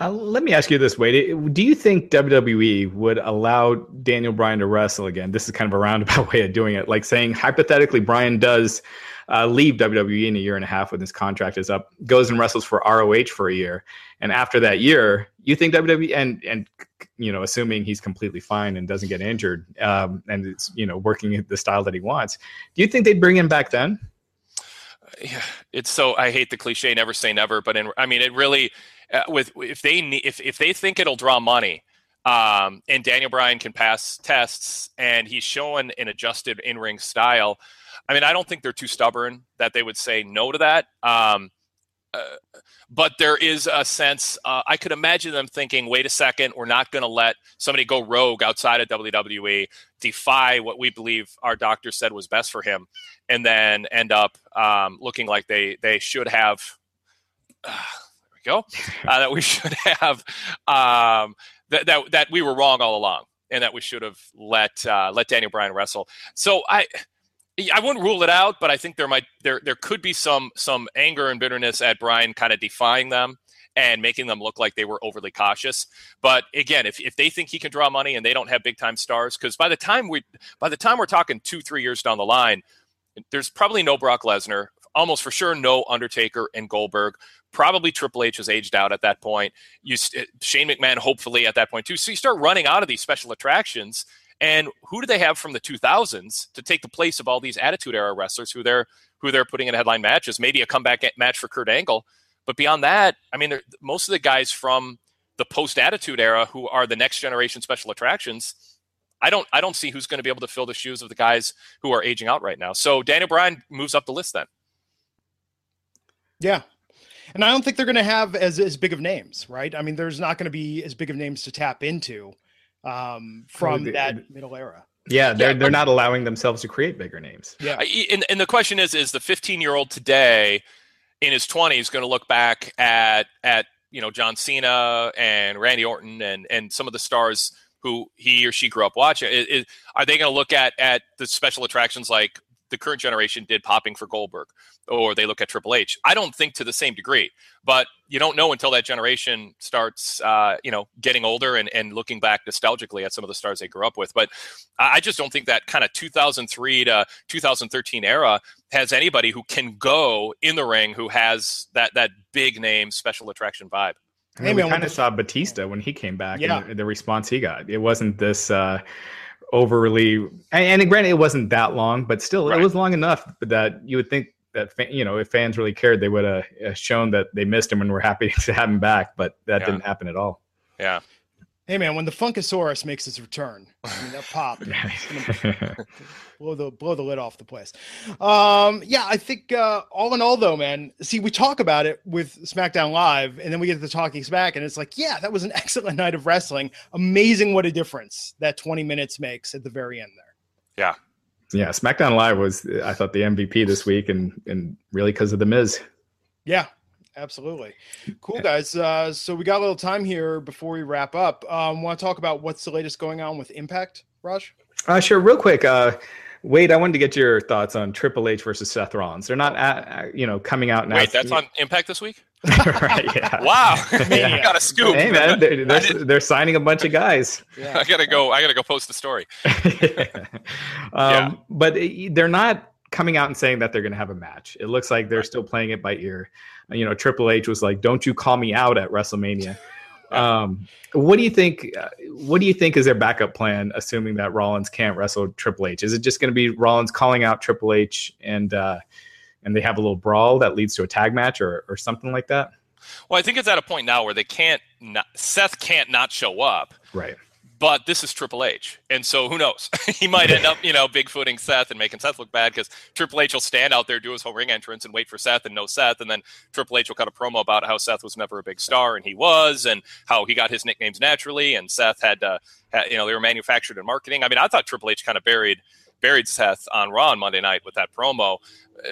Uh, let me ask you this, Wade. Do you think WWE would allow Daniel Bryan to wrestle again? This is kind of a roundabout way of doing it. Like saying, hypothetically, Bryan does uh, leave WWE in a year and a half when his contract is up, goes and wrestles for ROH for a year, and after that year, you think WWE and and you know, assuming he's completely fine and doesn't get injured, um, and it's you know working the style that he wants, do you think they'd bring him back then? Yeah, it's so I hate the cliche "never say never," but in, I mean it really. Uh, with if they if if they think it'll draw money, um, and Daniel Bryan can pass tests, and he's showing an adjusted in ring style. I mean, I don't think they're too stubborn that they would say no to that. Um, uh, but there is a sense uh, I could imagine them thinking, "Wait a second, we're not going to let somebody go rogue outside of WWE, defy what we believe our doctor said was best for him, and then end up um, looking like they they should have." Uh, there we go. Uh, that we should have um, that, that that we were wrong all along, and that we should have let uh, let Daniel Bryan wrestle. So I I wouldn't rule it out, but I think there might there there could be some some anger and bitterness at Bryan kind of defying them and making them look like they were overly cautious. But again, if, if they think he can draw money and they don't have big time stars, because by the time we by the time we're talking two three years down the line, there's probably no Brock Lesnar, almost for sure no Undertaker and Goldberg. Probably Triple H has aged out at that point. You Shane McMahon hopefully at that point too. So you start running out of these special attractions and who do they have from the 2000s to take the place of all these Attitude Era wrestlers who they're who they're putting in headline matches? Maybe a comeback match for Kurt Angle, but beyond that, I mean, most of the guys from the post Attitude Era who are the next generation special attractions. I don't I don't see who's going to be able to fill the shoes of the guys who are aging out right now. So Daniel Bryan moves up the list then. Yeah. And I don't think they're going to have as, as big of names, right? I mean, there's not going to be as big of names to tap into um, from that middle era. Yeah, they're yeah, they're not allowing themselves to create bigger names. Yeah, and, and the question is: is the 15 year old today in his 20s going to look back at at you know John Cena and Randy Orton and and some of the stars who he or she grew up watching? It, it, are they going to look at at the special attractions like the current generation did popping for Goldberg, or they look at Triple H. I don't think to the same degree, but you don't know until that generation starts, uh, you know, getting older and, and looking back nostalgically at some of the stars they grew up with. But I just don't think that kind of 2003 to 2013 era has anybody who can go in the ring who has that that big name special attraction vibe. I mean, we kind of saw Batista when he came back yeah. and the response he got. It wasn't this. Uh, overly and, and, granted it wasn't that long but still right. it was long enough that you would think that you know if fans really cared they would have uh, shown that they missed him and were happy to have him back but that yeah. didn't happen at all yeah Hey man, when the Funkasaurus makes its return, I mean that pop blow the blow the lid off the place. Um, yeah, I think uh, all in all though, man. See, we talk about it with SmackDown Live, and then we get to the talking smack, and it's like, yeah, that was an excellent night of wrestling. Amazing what a difference that 20 minutes makes at the very end there. Yeah. Yeah, SmackDown Live was I thought the MVP this week and and really because of the Miz. Yeah, Absolutely. Cool, guys. Uh, so we got a little time here before we wrap up. Um, Want to talk about what's the latest going on with Impact, Raj? Uh, sure. Real quick. Uh, Wade, I wanted to get your thoughts on Triple H versus Seth Rollins. They're not, at, you know, coming out now. Wait, that's on Impact this week. right? Yeah. Wow. yeah. got a scoop. Hey man, they're, they're, they're, signing a bunch of guys. Yeah. I gotta go. I gotta go post the story. um, yeah. But they're not coming out and saying that they're going to have a match. It looks like they're still playing it by ear. You know, Triple H was like, "Don't you call me out at WrestleMania." Um, what do you think? Uh, what do you think is their backup plan, assuming that Rollins can't wrestle Triple H? Is it just going to be Rollins calling out Triple H and uh, and they have a little brawl that leads to a tag match or or something like that? Well, I think it's at a point now where they can't. Not, Seth can't not show up. Right but this is Triple H, and so who knows? he might end up, you know, bigfooting Seth and making Seth look bad because Triple H will stand out there, do his whole ring entrance, and wait for Seth and no Seth, and then Triple H will cut a promo about how Seth was never a big star and he was, and how he got his nicknames naturally, and Seth had, uh, had you know, they were manufactured in marketing. I mean, I thought Triple H kind of buried buried Seth on Raw on Monday night with that promo,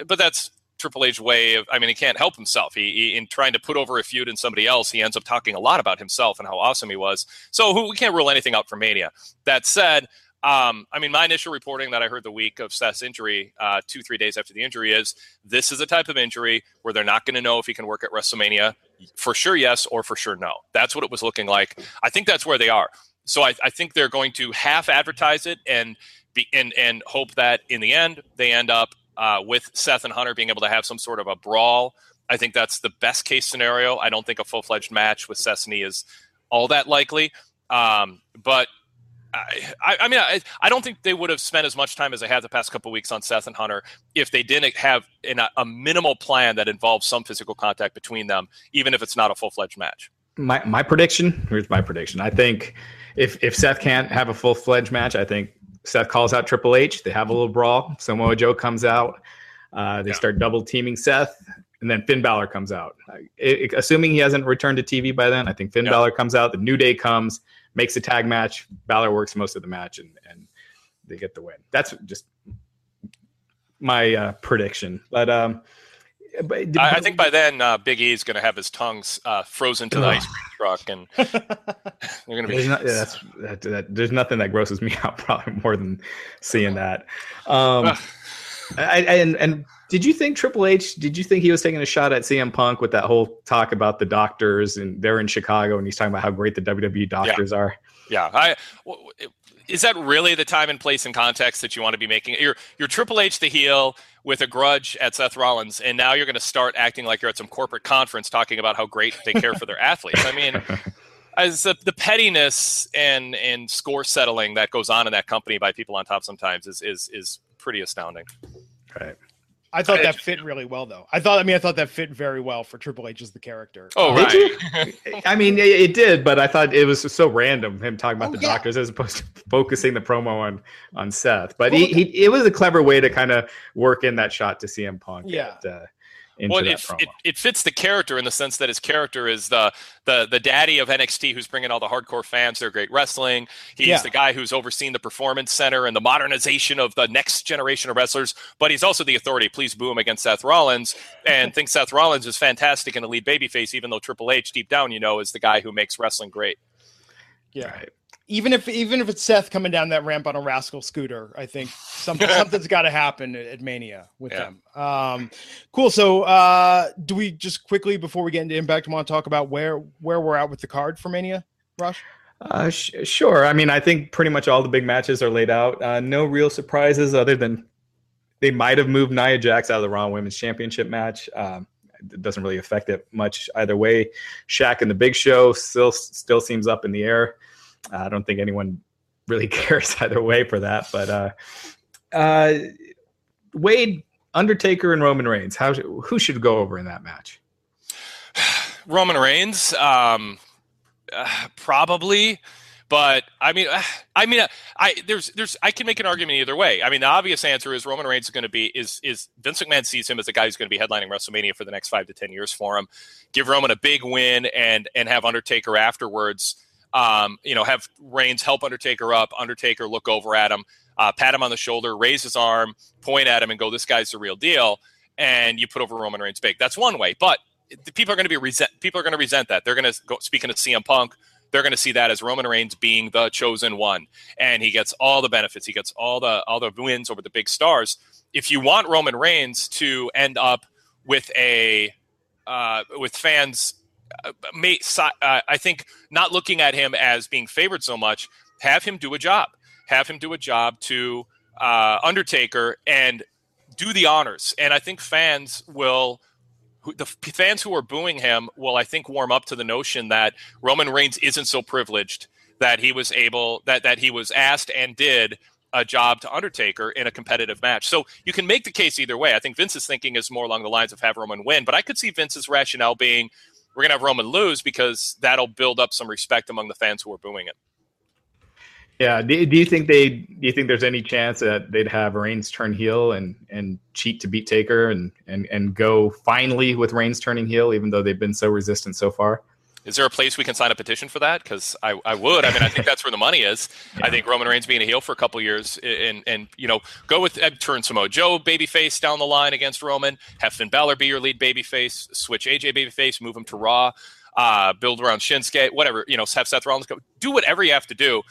but that's Triple H way of, I mean, he can't help himself. He, he, in trying to put over a feud in somebody else, he ends up talking a lot about himself and how awesome he was. So who, we can't rule anything out for Mania. That said, um, I mean, my initial reporting that I heard the week of Seth's injury, uh, two three days after the injury, is this is a type of injury where they're not going to know if he can work at WrestleMania. For sure, yes, or for sure, no. That's what it was looking like. I think that's where they are. So I, I think they're going to half advertise it and be and and hope that in the end they end up uh, with Seth and Hunter being able to have some sort of a brawl. I think that's the best case scenario. I don't think a full fledged match with knee is all that likely. Um, but I, I, mean, I, I, don't think they would have spent as much time as they had the past couple weeks on Seth and Hunter if they didn't have in a, a minimal plan that involves some physical contact between them, even if it's not a full fledged match. My my prediction. Here's my prediction. I think if if Seth can't have a full fledged match, I think Seth calls out Triple H. They have a little brawl. Samoa Joe comes out. Uh, they yeah. start double teaming Seth, and then Finn Balor comes out. It, it, assuming he hasn't returned to TV by then, I think Finn yeah. Balor comes out. The New Day comes, makes a tag match. Balor works most of the match, and, and they get the win. That's just my uh, prediction. But um, but, I, I, think by then uh, Big E is going to have his tongue uh, frozen to the ice cream truck, and they're going to be. There's, not, yeah, that's, that, that, there's nothing that grosses me out probably more than seeing that. Um, I, and and did you think Triple H? Did you think he was taking a shot at CM Punk with that whole talk about the doctors and they're in Chicago and he's talking about how great the WWE doctors yeah. are? Yeah, I is that really the time and place and context that you want to be making? You're you're Triple H the heel with a grudge at Seth Rollins, and now you're going to start acting like you're at some corporate conference talking about how great they care for their athletes. I mean, as the, the, pettiness and and score settling that goes on in that company by people on top sometimes is is is pretty astounding. Right. I thought that fit really well, though. I thought, I mean, I thought that fit very well for Triple H as the character. Oh, right. I mean, it, it, did, but I thought it was so random him talking about oh, the yeah. doctors as opposed to focusing the promo on on Seth. But well, he, he, it was a clever way to kind of work in that shot to CM Punk. Yeah. At, uh, into well, that it, promo. It, it fits the character in the sense that his character is the the the daddy of NXT who's bringing all the hardcore fans their great wrestling. He's Yeah. the guy who's overseeing the performance center and the modernization of the next generation of wrestlers. But he's also the authority. Please boo him against Seth Rollins and think Seth Rollins is fantastic and a lead babyface, even though Triple H deep down you know is the guy who makes wrestling great. Yeah. Right. Even if even if it's Seth coming down that ramp on a rascal scooter, I think something something's got to happen at, at Mania with Yeah. them. Um, cool. So, uh, do we just quickly before we get into Impact, want to talk about where where we're at with the card for Mania, Raj? Uh, sh- sure. I mean, I think pretty much all the big matches are laid out. Uh, no real surprises other than they might have moved Nia Jax out of the Raw Women's Championship match. Um, it doesn't really affect it much either way. Shaq and the Big Show still still seems up in the air. I don't think anyone really cares either way for that. But uh, uh, Wade, Undertaker, and Roman Reigns. How who should go over in that match? Roman Reigns, um, uh, probably. But I mean, uh, I mean, uh, I there's there's I can make an argument either way. I mean, the obvious answer is Roman Reigns is going to be is is Vince McMahon sees him as a guy who's going to be headlining WrestleMania for the next five to ten years for him. Give Roman a big win and and have Undertaker afterwards. Um, you know, have Reigns help Undertaker up. Undertaker look over at him, uh, pat him on the shoulder, raise his arm, point at him, and go, "This guy's the real deal." And you put over Roman Reigns big. That's one way, but people are going to be resent. People are going to resent that. They're going to go. Speaking of CM Punk, they're going to see that as Roman Reigns being the chosen one, and he gets all the benefits. He gets all the all the wins over the big stars. If you want Roman Reigns to end up with a uh, with fans, may, uh, I think not looking at him as being favored so much, have him do a job. Have him do a job to uh, Undertaker and do the honors. And I think fans will the fans who are booing him will, I think, warm up to the notion that Roman Reigns isn't so privileged that he was able that that he was asked and did a job to Undertaker in a competitive match. So you can make the case either way. I think Vince's thinking is more along the lines of have Roman win, but I could see Vince's rationale being we're going to have Roman lose because that'll build up some respect among the fans who are booing him. Yeah. Do, do you think they? Do you think there's any chance that they'd have Reigns turn heel and and cheat to beat Taker and and and go finally with Reigns turning heel, even though they've been so resistant so far? Is there a place we can sign a petition for that? Because I, I would. I mean, I think that's where the money is. I think Roman Reigns being a heel for a couple years, and and you know, go with uh, turn Samoa Joe babyface down the line against Roman. Have Finn Balor be your lead babyface. Switch AJ babyface. Move him to Raw. Uh, build around Shinsuke. Whatever. You know, have Seth Rollins go. Do whatever you have to do.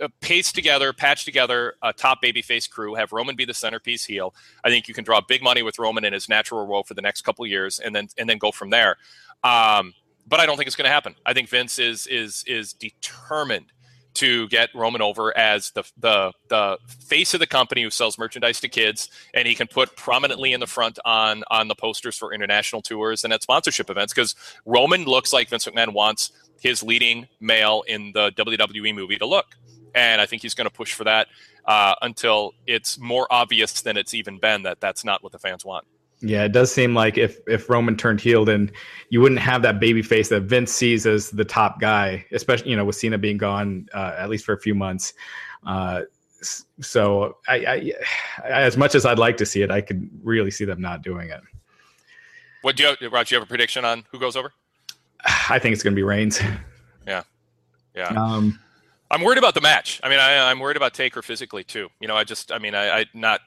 Uh, paste together, patch together a top babyface crew. Have Roman be the centerpiece heel. I think you can draw big money with Roman in his natural role for the next couple years, and then and then go from there. Um, but I don't think it's going to happen. I think Vince is is is determined to get Roman over as the the the face of the company who sells merchandise to kids, and he can put prominently in the front on on the posters for international tours and at sponsorship events because Roman looks like Vince McMahon wants his leading male in the WWE movie to look, and I think he's going to push for that uh, until it's more obvious than it's even been that that's not what the fans want. Yeah, it does seem like if if Roman turned heel, then you wouldn't have that baby face that Vince sees as the top guy, especially you know with Cena being gone uh, at least for a few months. Uh, so I, I, as much as I'd like to see it, I could really see them not doing it. What do you have? Do you have a prediction on who goes over? I think it's going to be Reigns. Yeah. Um, I'm worried about the match. I mean, I, I'm worried about Taker physically too. You know, I just, I mean, I, I not,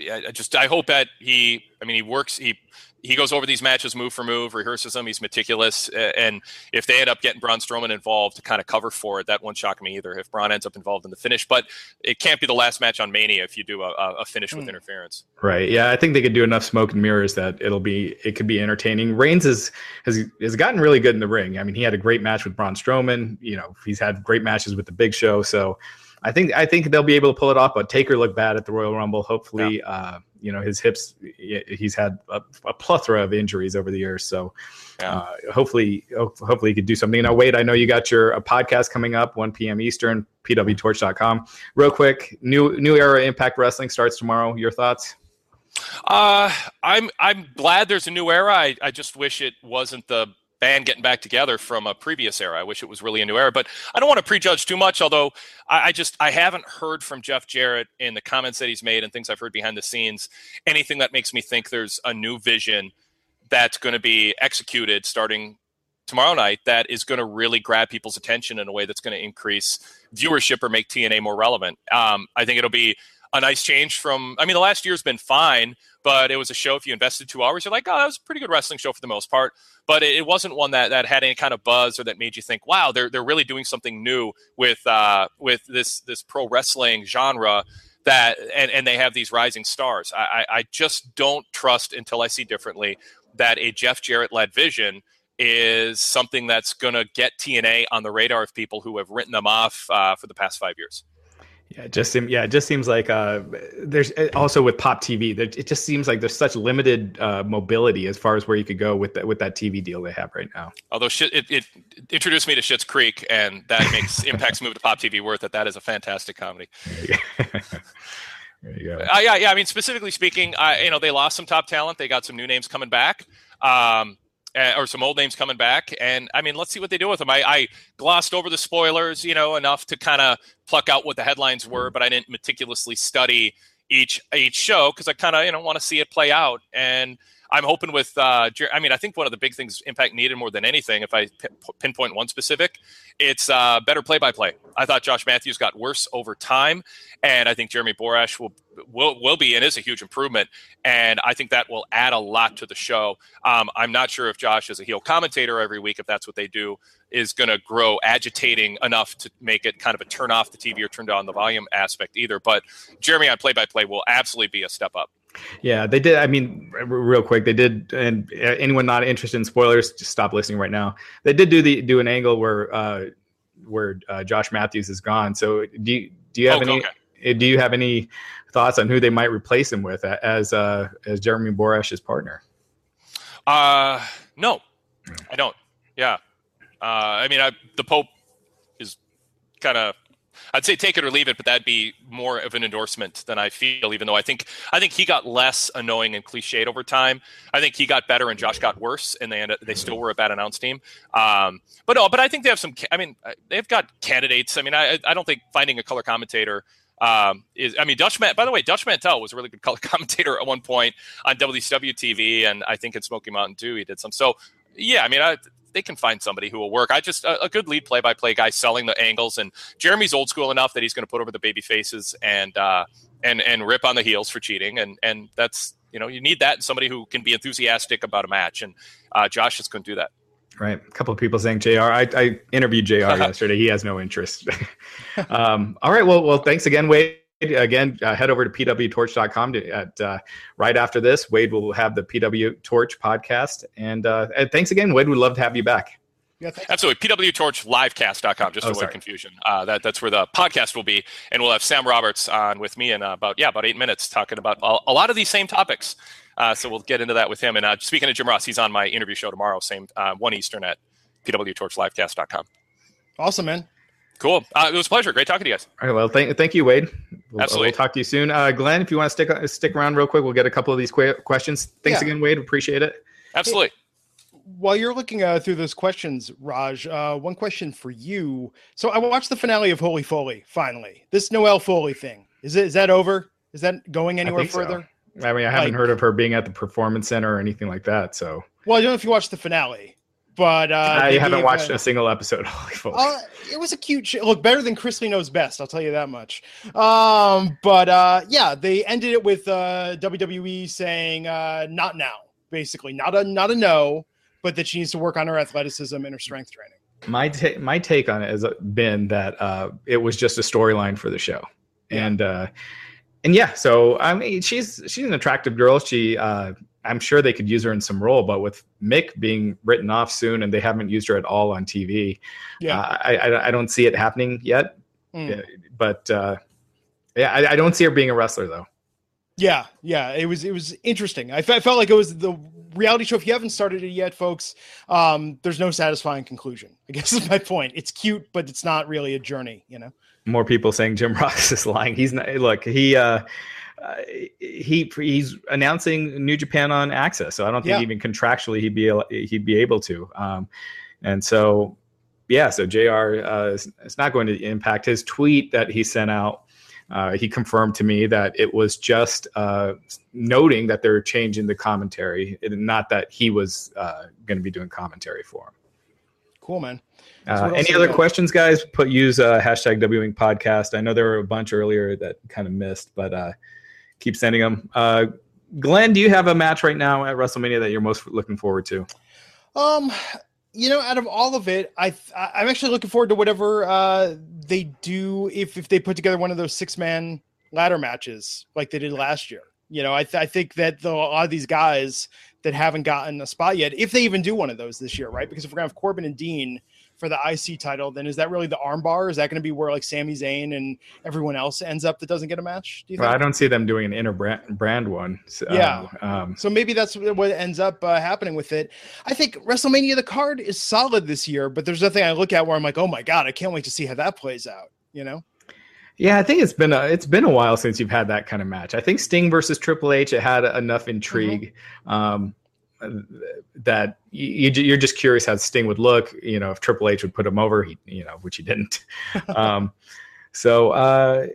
I I just, I hope that he, I mean, he works, he, he goes over these matches move for move, rehearses them. He's meticulous, and if they end up getting Braun Strowman involved to kind of cover for it, that won't shock me either. If Braun ends up involved in the finish, but it can't be the last match on Mania if you do a, a a finish with Hmm. interference. Right. Yeah, I think they could do enough smoke and mirrors that it'll be it could be entertaining. Reigns is, has has gotten really good in the ring. I mean, he had a great match with Braun Strowman. You know, he's had great matches with the Big Show. So, I think I think they'll be able to pull it off. But Taker looked bad at the Royal Rumble. Hopefully, uh, you know, his hips. He's had a, a plethora of injuries over the years. So, Yeah. uh, hopefully, hopefully, he could do something. Now, wait, I know you got your a podcast coming up 1 p.m. Eastern. PWTorch.com. Real quick, new new era Impact Wrestling starts tomorrow. Your thoughts? Uh, I'm I'm glad there's a new era. I, I just wish it wasn't the band getting back together from a previous era. I wish it was really a new era, but I don't want to prejudge too much. Although I, I just I haven't heard from Jeff Jarrett in the comments that he's made and things I've heard behind the scenes anything that makes me think there's a new vision that's going to be executed starting tomorrow night that is going to really grab people's attention in a way that's going to increase viewership or make TNA more relevant. Um, I think it'll be a nice change from. I mean, the last year's been fine, but it was a show. If you invested two hours, you're like, oh, that was a pretty good wrestling show for the most part. But it, wasn't one that, that had any kind of buzz or that made you think, wow, they're they're really doing something new with uh, with this this pro wrestling genre. That and, and they have these rising stars. I, I just don't trust until I see differently that a Jeff Jarrett led vision is something that's going to get TNA on the radar of people who have written them off uh, for the past five years. Yeah, it just seems. Yeah, it just seems like uh, there's uh, also with Pop TV. It just seems like there's such limited uh, mobility as far as where you could go with that with that TV deal they have right now. Although shit, it, it introduced me to Schitt's Creek, and that makes Impact's move to Pop TV worth it. That is a fantastic comedy. There you go. Uh, yeah, yeah. I mean, specifically speaking, I, you know, they lost some top talent. They got some new names coming back. Um, uh, or some old names coming back. And I mean, let's see what they do with them. I, I glossed over the spoilers, you know, enough to kind of pluck out what the headlines were, but I didn't meticulously study each each show because I kind of you know want to see it play out. And I'm hoping with, uh, I mean, I think one of the big things Impact needed more than anything, if I pinpoint one specific, it's uh, better play by play. I thought Josh Matthews got worse over time, and I think Jeremy Borash will will will be and is a huge improvement, and I think that will add a lot to the show. Um, I'm not sure if Josh, as a heel commentator every week, if that's what they do, is going to grow agitating enough to make it kind of a turn off the TV or turn down the volume aspect either. But Jeremy on play by play will absolutely be a step up. Yeah, they did. I mean, real quick, they did. And anyone not interested in spoilers, just stop listening right now. They did do the do an angle where uh, where uh, Josh Matthews is gone. So do you, do you have oh, any? Okay. Do you have any thoughts on who they might replace him with as uh, as Jeremy Borash's partner? Uh no, I don't. Yeah, uh, I mean, I, the Pope is kind of I'd say take it or leave it, but that'd be more of an endorsement than I feel. Even though I think I think he got less annoying and cliched over time. I think he got better and Josh got worse, and they ended, they still were a bad announce team. Um, but no, but I think they have some. I mean, uh, they've got candidates. I mean, I I don't think finding a color commentator. Um, is I mean Dutch Man. By the way, Dutch Mantell was a really good color commentator at one point on WCW TV, and I think in Smoky Mountain too, he did some. So yeah, I mean, I, they can find somebody who will work. I just a, a good lead play by play guy selling the angles, and Jeremy's old school enough that he's going to put over the baby faces and uh, and and rip on the heels for cheating, and and that's you know you need that and somebody who can be enthusiastic about a match, and uh, Josh just couldn't do that. Right. A couple of people saying JR. I, I interviewed JR yesterday. He has no interest. um, all right. Well, well, thanks again, Wade again, uh, head over to pwtorch.com to, at uh, right after this. Wade will have the PW Torch podcast. And, uh, and thanks again, Wade. We'd love to have you back. Yeah, Absolutely. PWTorchLivecast.com, just oh, to avoid confusion. Uh, that, that's where the podcast will be. And we'll have Sam Roberts on with me in uh, about, yeah, about eight minutes talking about a, a lot of these same topics. Uh, so we'll get into that with him. And uh, speaking of Jim Ross, he's on my interview show tomorrow, same uh, 1 Eastern at PWTorchLivecast.com. Awesome, man. Cool. Uh, it was a pleasure. Great talking to you guys. All right. Well, thank, thank you, Wade. We'll, Absolutely. We'll talk to you soon. Uh, Glenn, if you want to stick stick around real quick, we'll get a couple of these qu- questions. Thanks yeah. again, Wade. Appreciate it. Absolutely. While you're looking uh, through those questions, Raj, uh, one question for you. So I watched the finale of Holy Foley. Finally, this Noelle Foley thing is it is that over? Is that going anywhere further? So. I mean, I haven't like, heard of her being at the performance center or anything like that. So, well, I don't know if you watched the finale. But uh, I haven't watched a, a, single episode. Uh, it was a cute show. Look, better than Chrisley Knows Best. I'll tell you that much. Um, but uh, yeah, they ended it with uh, WWE saying uh, not now, basically, not a not a no, but that she needs to work on her athleticism and her strength training. My ta- my take on it has been that uh, it was just a storyline for the show, yeah. and uh, and yeah, so I mean, she's she's an attractive girl. She uh, I'm sure they could use her in some role, but with Mick being written off soon and they haven't used her at all on TV, yeah, uh, I, I, I don't see it happening yet. Mm. Yeah, but uh, yeah, I, I, don't see her being a wrestler though. Yeah, yeah, it was it was interesting. I felt like it was the reality show. If you haven't started it yet, folks, um, there's no satisfying conclusion. I guess is my point. It's cute, but it's not really a journey. You know. More people saying Jim Ross is lying. He's not. Look, he. uh uh, he he's announcing New Japan on AXS, so I don't think yeah. even contractually he'd be he'd be able to. Um, and so, yeah, so Jr. Uh, not going to impact his tweet that he sent out. uh, he confirmed to me that it was just uh, noting that they're changing the commentary, not that he was uh, going to be doing commentary for him. Cool, man. Uh, any other questions, guys? Put use uh, hashtag WWing podcast. I know there were a bunch earlier that kind of missed, but uh, keep sending them. Uh, Glenn, do you have a match right now at WrestleMania that you're most looking forward to? Um, you know, out of all of it, I I'm actually looking forward to whatever uh, they do if if they put together one of those six man ladder matches like they did last year. You know, I th- I think that the, a lot of these guys that haven't gotten a spot yet, if they even do one of those this year, right? Because if we're gonna have Corbin and Dean for the IC title, then is that really the armbar? Is that going to be where like Sami Zayn and everyone else ends up that doesn't get a match? Do well, I don't see them doing an inner brand, brand one. So, yeah. Um, so maybe that's what ends up uh, happening with it. I think WrestleMania, the card is solid this year, but there's nothing I look at where I'm like, oh my God, I can't wait to see how that plays out, you know? Yeah, I think it's been a it's been a while since you've had that kind of match. I think Sting versus Triple H it had enough intrigue. Mm-hmm. Um, that you, are just curious how Sting would look. You know, if Triple H would put him over, he, you know, which he didn't. um, so, uh,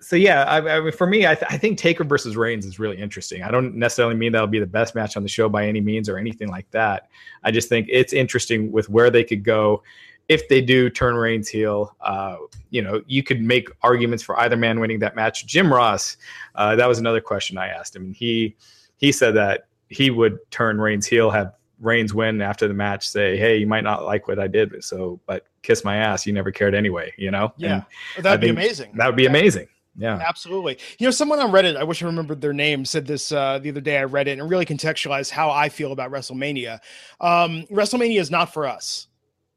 so yeah, I, I mean, for me, I, th- I, think Taker versus Reigns is really interesting. I don't necessarily mean that'll be the best match on the show by any means or anything like that. I just think it's interesting with where they could go if they do turn Reigns heel. Uh, you know, you could make arguments for either man winning that match. Jim Ross, uh, that was another question I asked him. and He he said that he would turn Reigns heel, have Reigns win after the match, say, "Hey, you might not like what I did, so but kiss my ass. You never cared anyway." You know? Yeah, that'd be amazing. That would be yeah. amazing. Yeah, absolutely. You know, someone on Reddit, I wish I remembered their name, said this uh, the other day. I read it and really contextualized how I feel about WrestleMania. Um, WrestleMania is not for us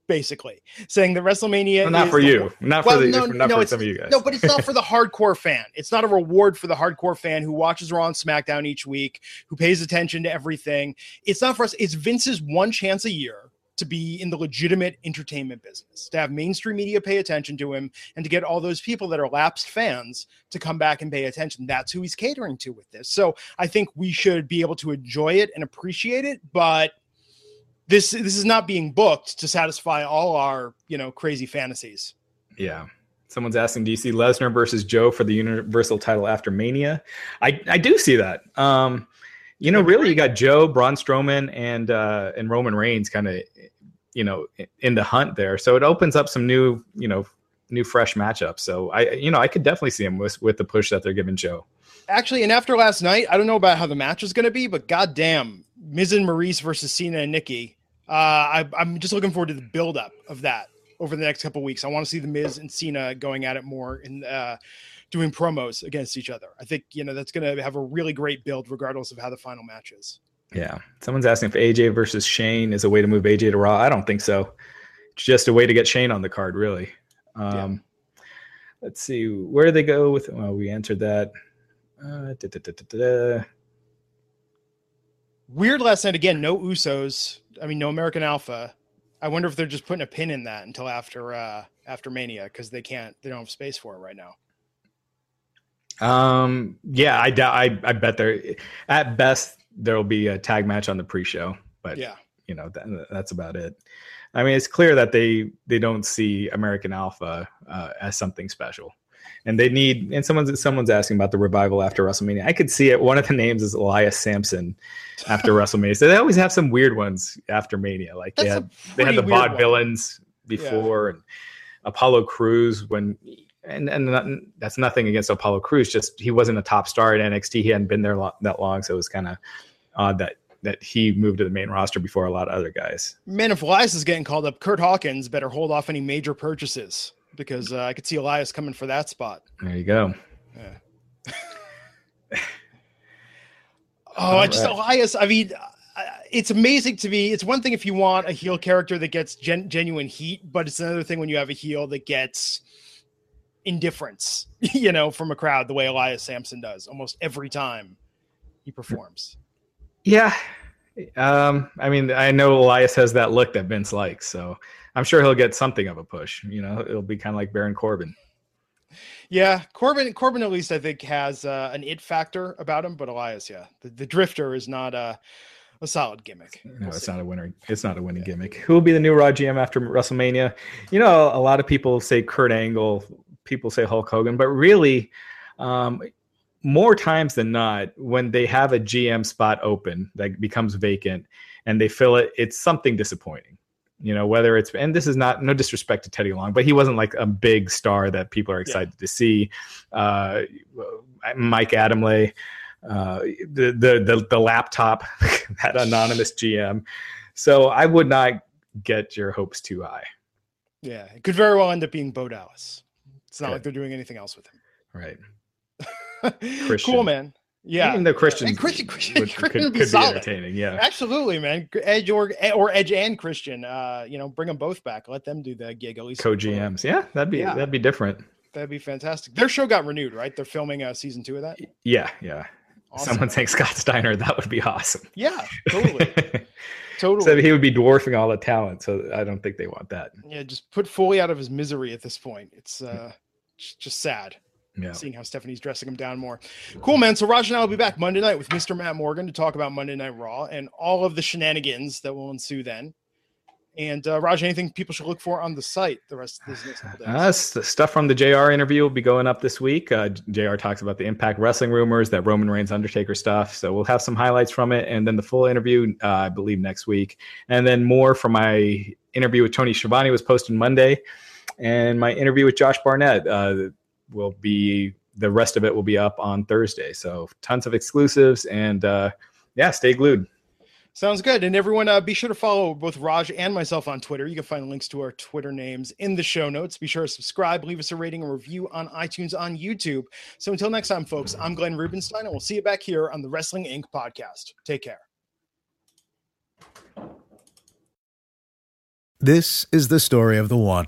basically saying that WrestleMania well, not for you, not well, for the, no, not no, for some of you guys. No, but it's not for the hardcore fan. It's not a reward for the hardcore fan who watches Raw and SmackDown each week, who pays attention to everything. It's not for us. It's Vince's one chance a year to be in the legitimate entertainment business, to have mainstream media pay attention to him, and to get all those people that are lapsed fans to come back and pay attention. That's who he's catering to with this. So I think we should be able to enjoy it and appreciate it, but this this is not being booked to satisfy all our you know crazy fantasies. Yeah. Someone's asking, do you see Lesnar versus Joe for the Universal title after Mania? I, I do see that. Um, you know, really, you got Joe, Braun Strowman, and uh, and Roman Reigns kind of, you know, in the hunt there. So it opens up some new, you know, new fresh matchups. So I, you know, I could definitely see him with with the push that they're giving Joe. Actually, and after last night, I don't know about how the match is going to be, but goddamn, Miz and Maryse versus Cena and Nikki uh, I, am just looking forward to the buildup of that over the next couple weeks. I want to see the Miz and Cena going at it more and uh, doing promos against each other. I think you know that's going to have a really great build, regardless of how the final match is. Yeah, someone's asking if AJ versus Shane is a way to move AJ to Raw. I don't think so. It's just a way to get Shane on the card, really. Um, yeah. Let's see where do they go with. Well, we answered that. Uh, da, da, da, Weird last night again. No Usos I mean, no American Alpha. I wonder if they're just putting a pin in that until after uh after Mania because they can't they don't have space for it right now. Um. Yeah, I doubt. I I bet there. At best, there will be a tag match on the pre-show, but yeah, you know that, that's about it. I mean, it's clear that they they don't see American Alpha uh, as something special and they need and someone's someone's asking about the revival after WrestleMania. I could see it. One of the names is Elias Samson after WrestleMania. So they always have some weird ones after Mania. Like they had they had the Vaudevillains before yeah. and Apollo Crews when and and not, that's nothing against Apollo Crews. Just he wasn't a top star at NXT. He hadn't been there lo- that long, so it was kind of odd that that he moved to the main roster before a lot of other guys. Man, if Elias is getting called up, Kurt Hawkins better hold off any major purchases because uh, I could see Elias coming for that spot. There you go. Yeah. oh, I just. Elias. I mean, it's amazing to me. It's one thing if you want a heel character that gets gen- genuine heat, but it's another thing when you have a heel that gets indifference, you know, from a crowd the way Elias Samson does almost every time he performs. Yeah. Um, I mean, I know Elias has that look that Vince likes, so I'm sure he'll get something of a push. You know, it'll be kind of like Baron Corbin. Yeah, Corbin. Corbin at least I think has uh, an it factor about him, but Elias, yeah, the, the Drifter is not a a solid gimmick. No, we'll it's see. not a winner. It's not a winning yeah. gimmick. Who will be the new Raw GM after WrestleMania? You know, a lot of people say Kurt Angle people say Hulk Hogan, but really, um, more times than not, when they have a GM spot open that becomes vacant and they fill it, it's something disappointing. You know, whether it's and this is not no disrespect to Teddy Long, but he wasn't like a big star that people are excited yeah. to see. Uh, Mike Adamle, uh, the, the the the laptop, that anonymous GM. So I would not get your hopes too high. Yeah, it could very well end up being Bo Dallas. It's not Good. like they're doing anything else with him. Right. cool, man. Yeah, even though Christian, Christian, Christian, would, Christian could, be, could be entertaining. Yeah, absolutely, man. Edge or or Edge and Christian. Uh, you know, bring them both back. Let them do the gig at least. Co GMs. Yeah, that'd be yeah. that'd be different. That'd be fantastic. Their show got renewed, right? They're filming uh, season two of that. Yeah, yeah. Awesome. Someone saying Scott Steiner, that would be awesome. Yeah, totally. totally. So he would be dwarfing all the talent. So I don't think they want that. Yeah, just put Foley out of his misery at this point. It's uh, just sad. Yeah. Seeing how Stephanie's dressing him down more. Cool, man. So Raj and I will be back Monday night with Mr. Matt Morgan to talk about Monday Night Raw and all of the shenanigans that will ensue then. And uh, Raj, anything people should look for on the site the rest of this next couple days? Uh, stuff from the JR interview will be going up this week. Uh, JR talks about the Impact Wrestling rumors, that Roman Reigns Undertaker stuff. So we'll have some highlights from it, and then the full interview, uh, I believe, next week, and then more from my interview with Tony Schiavone was posted Monday, and my interview with Josh Barnett uh, will be. The rest of it will be up on Thursday. So tons of exclusives, and uh, yeah, stay glued. Sounds good. And everyone, uh, be sure to follow both Raj and myself on Twitter. You can find links to our Twitter names in the show notes. Be sure to subscribe, leave us a rating and review on iTunes on YouTube. So until next time, folks, I'm Glenn Rubenstein, and we'll see you back here on the Wrestling Inc. podcast. Take care. This is the story of the one.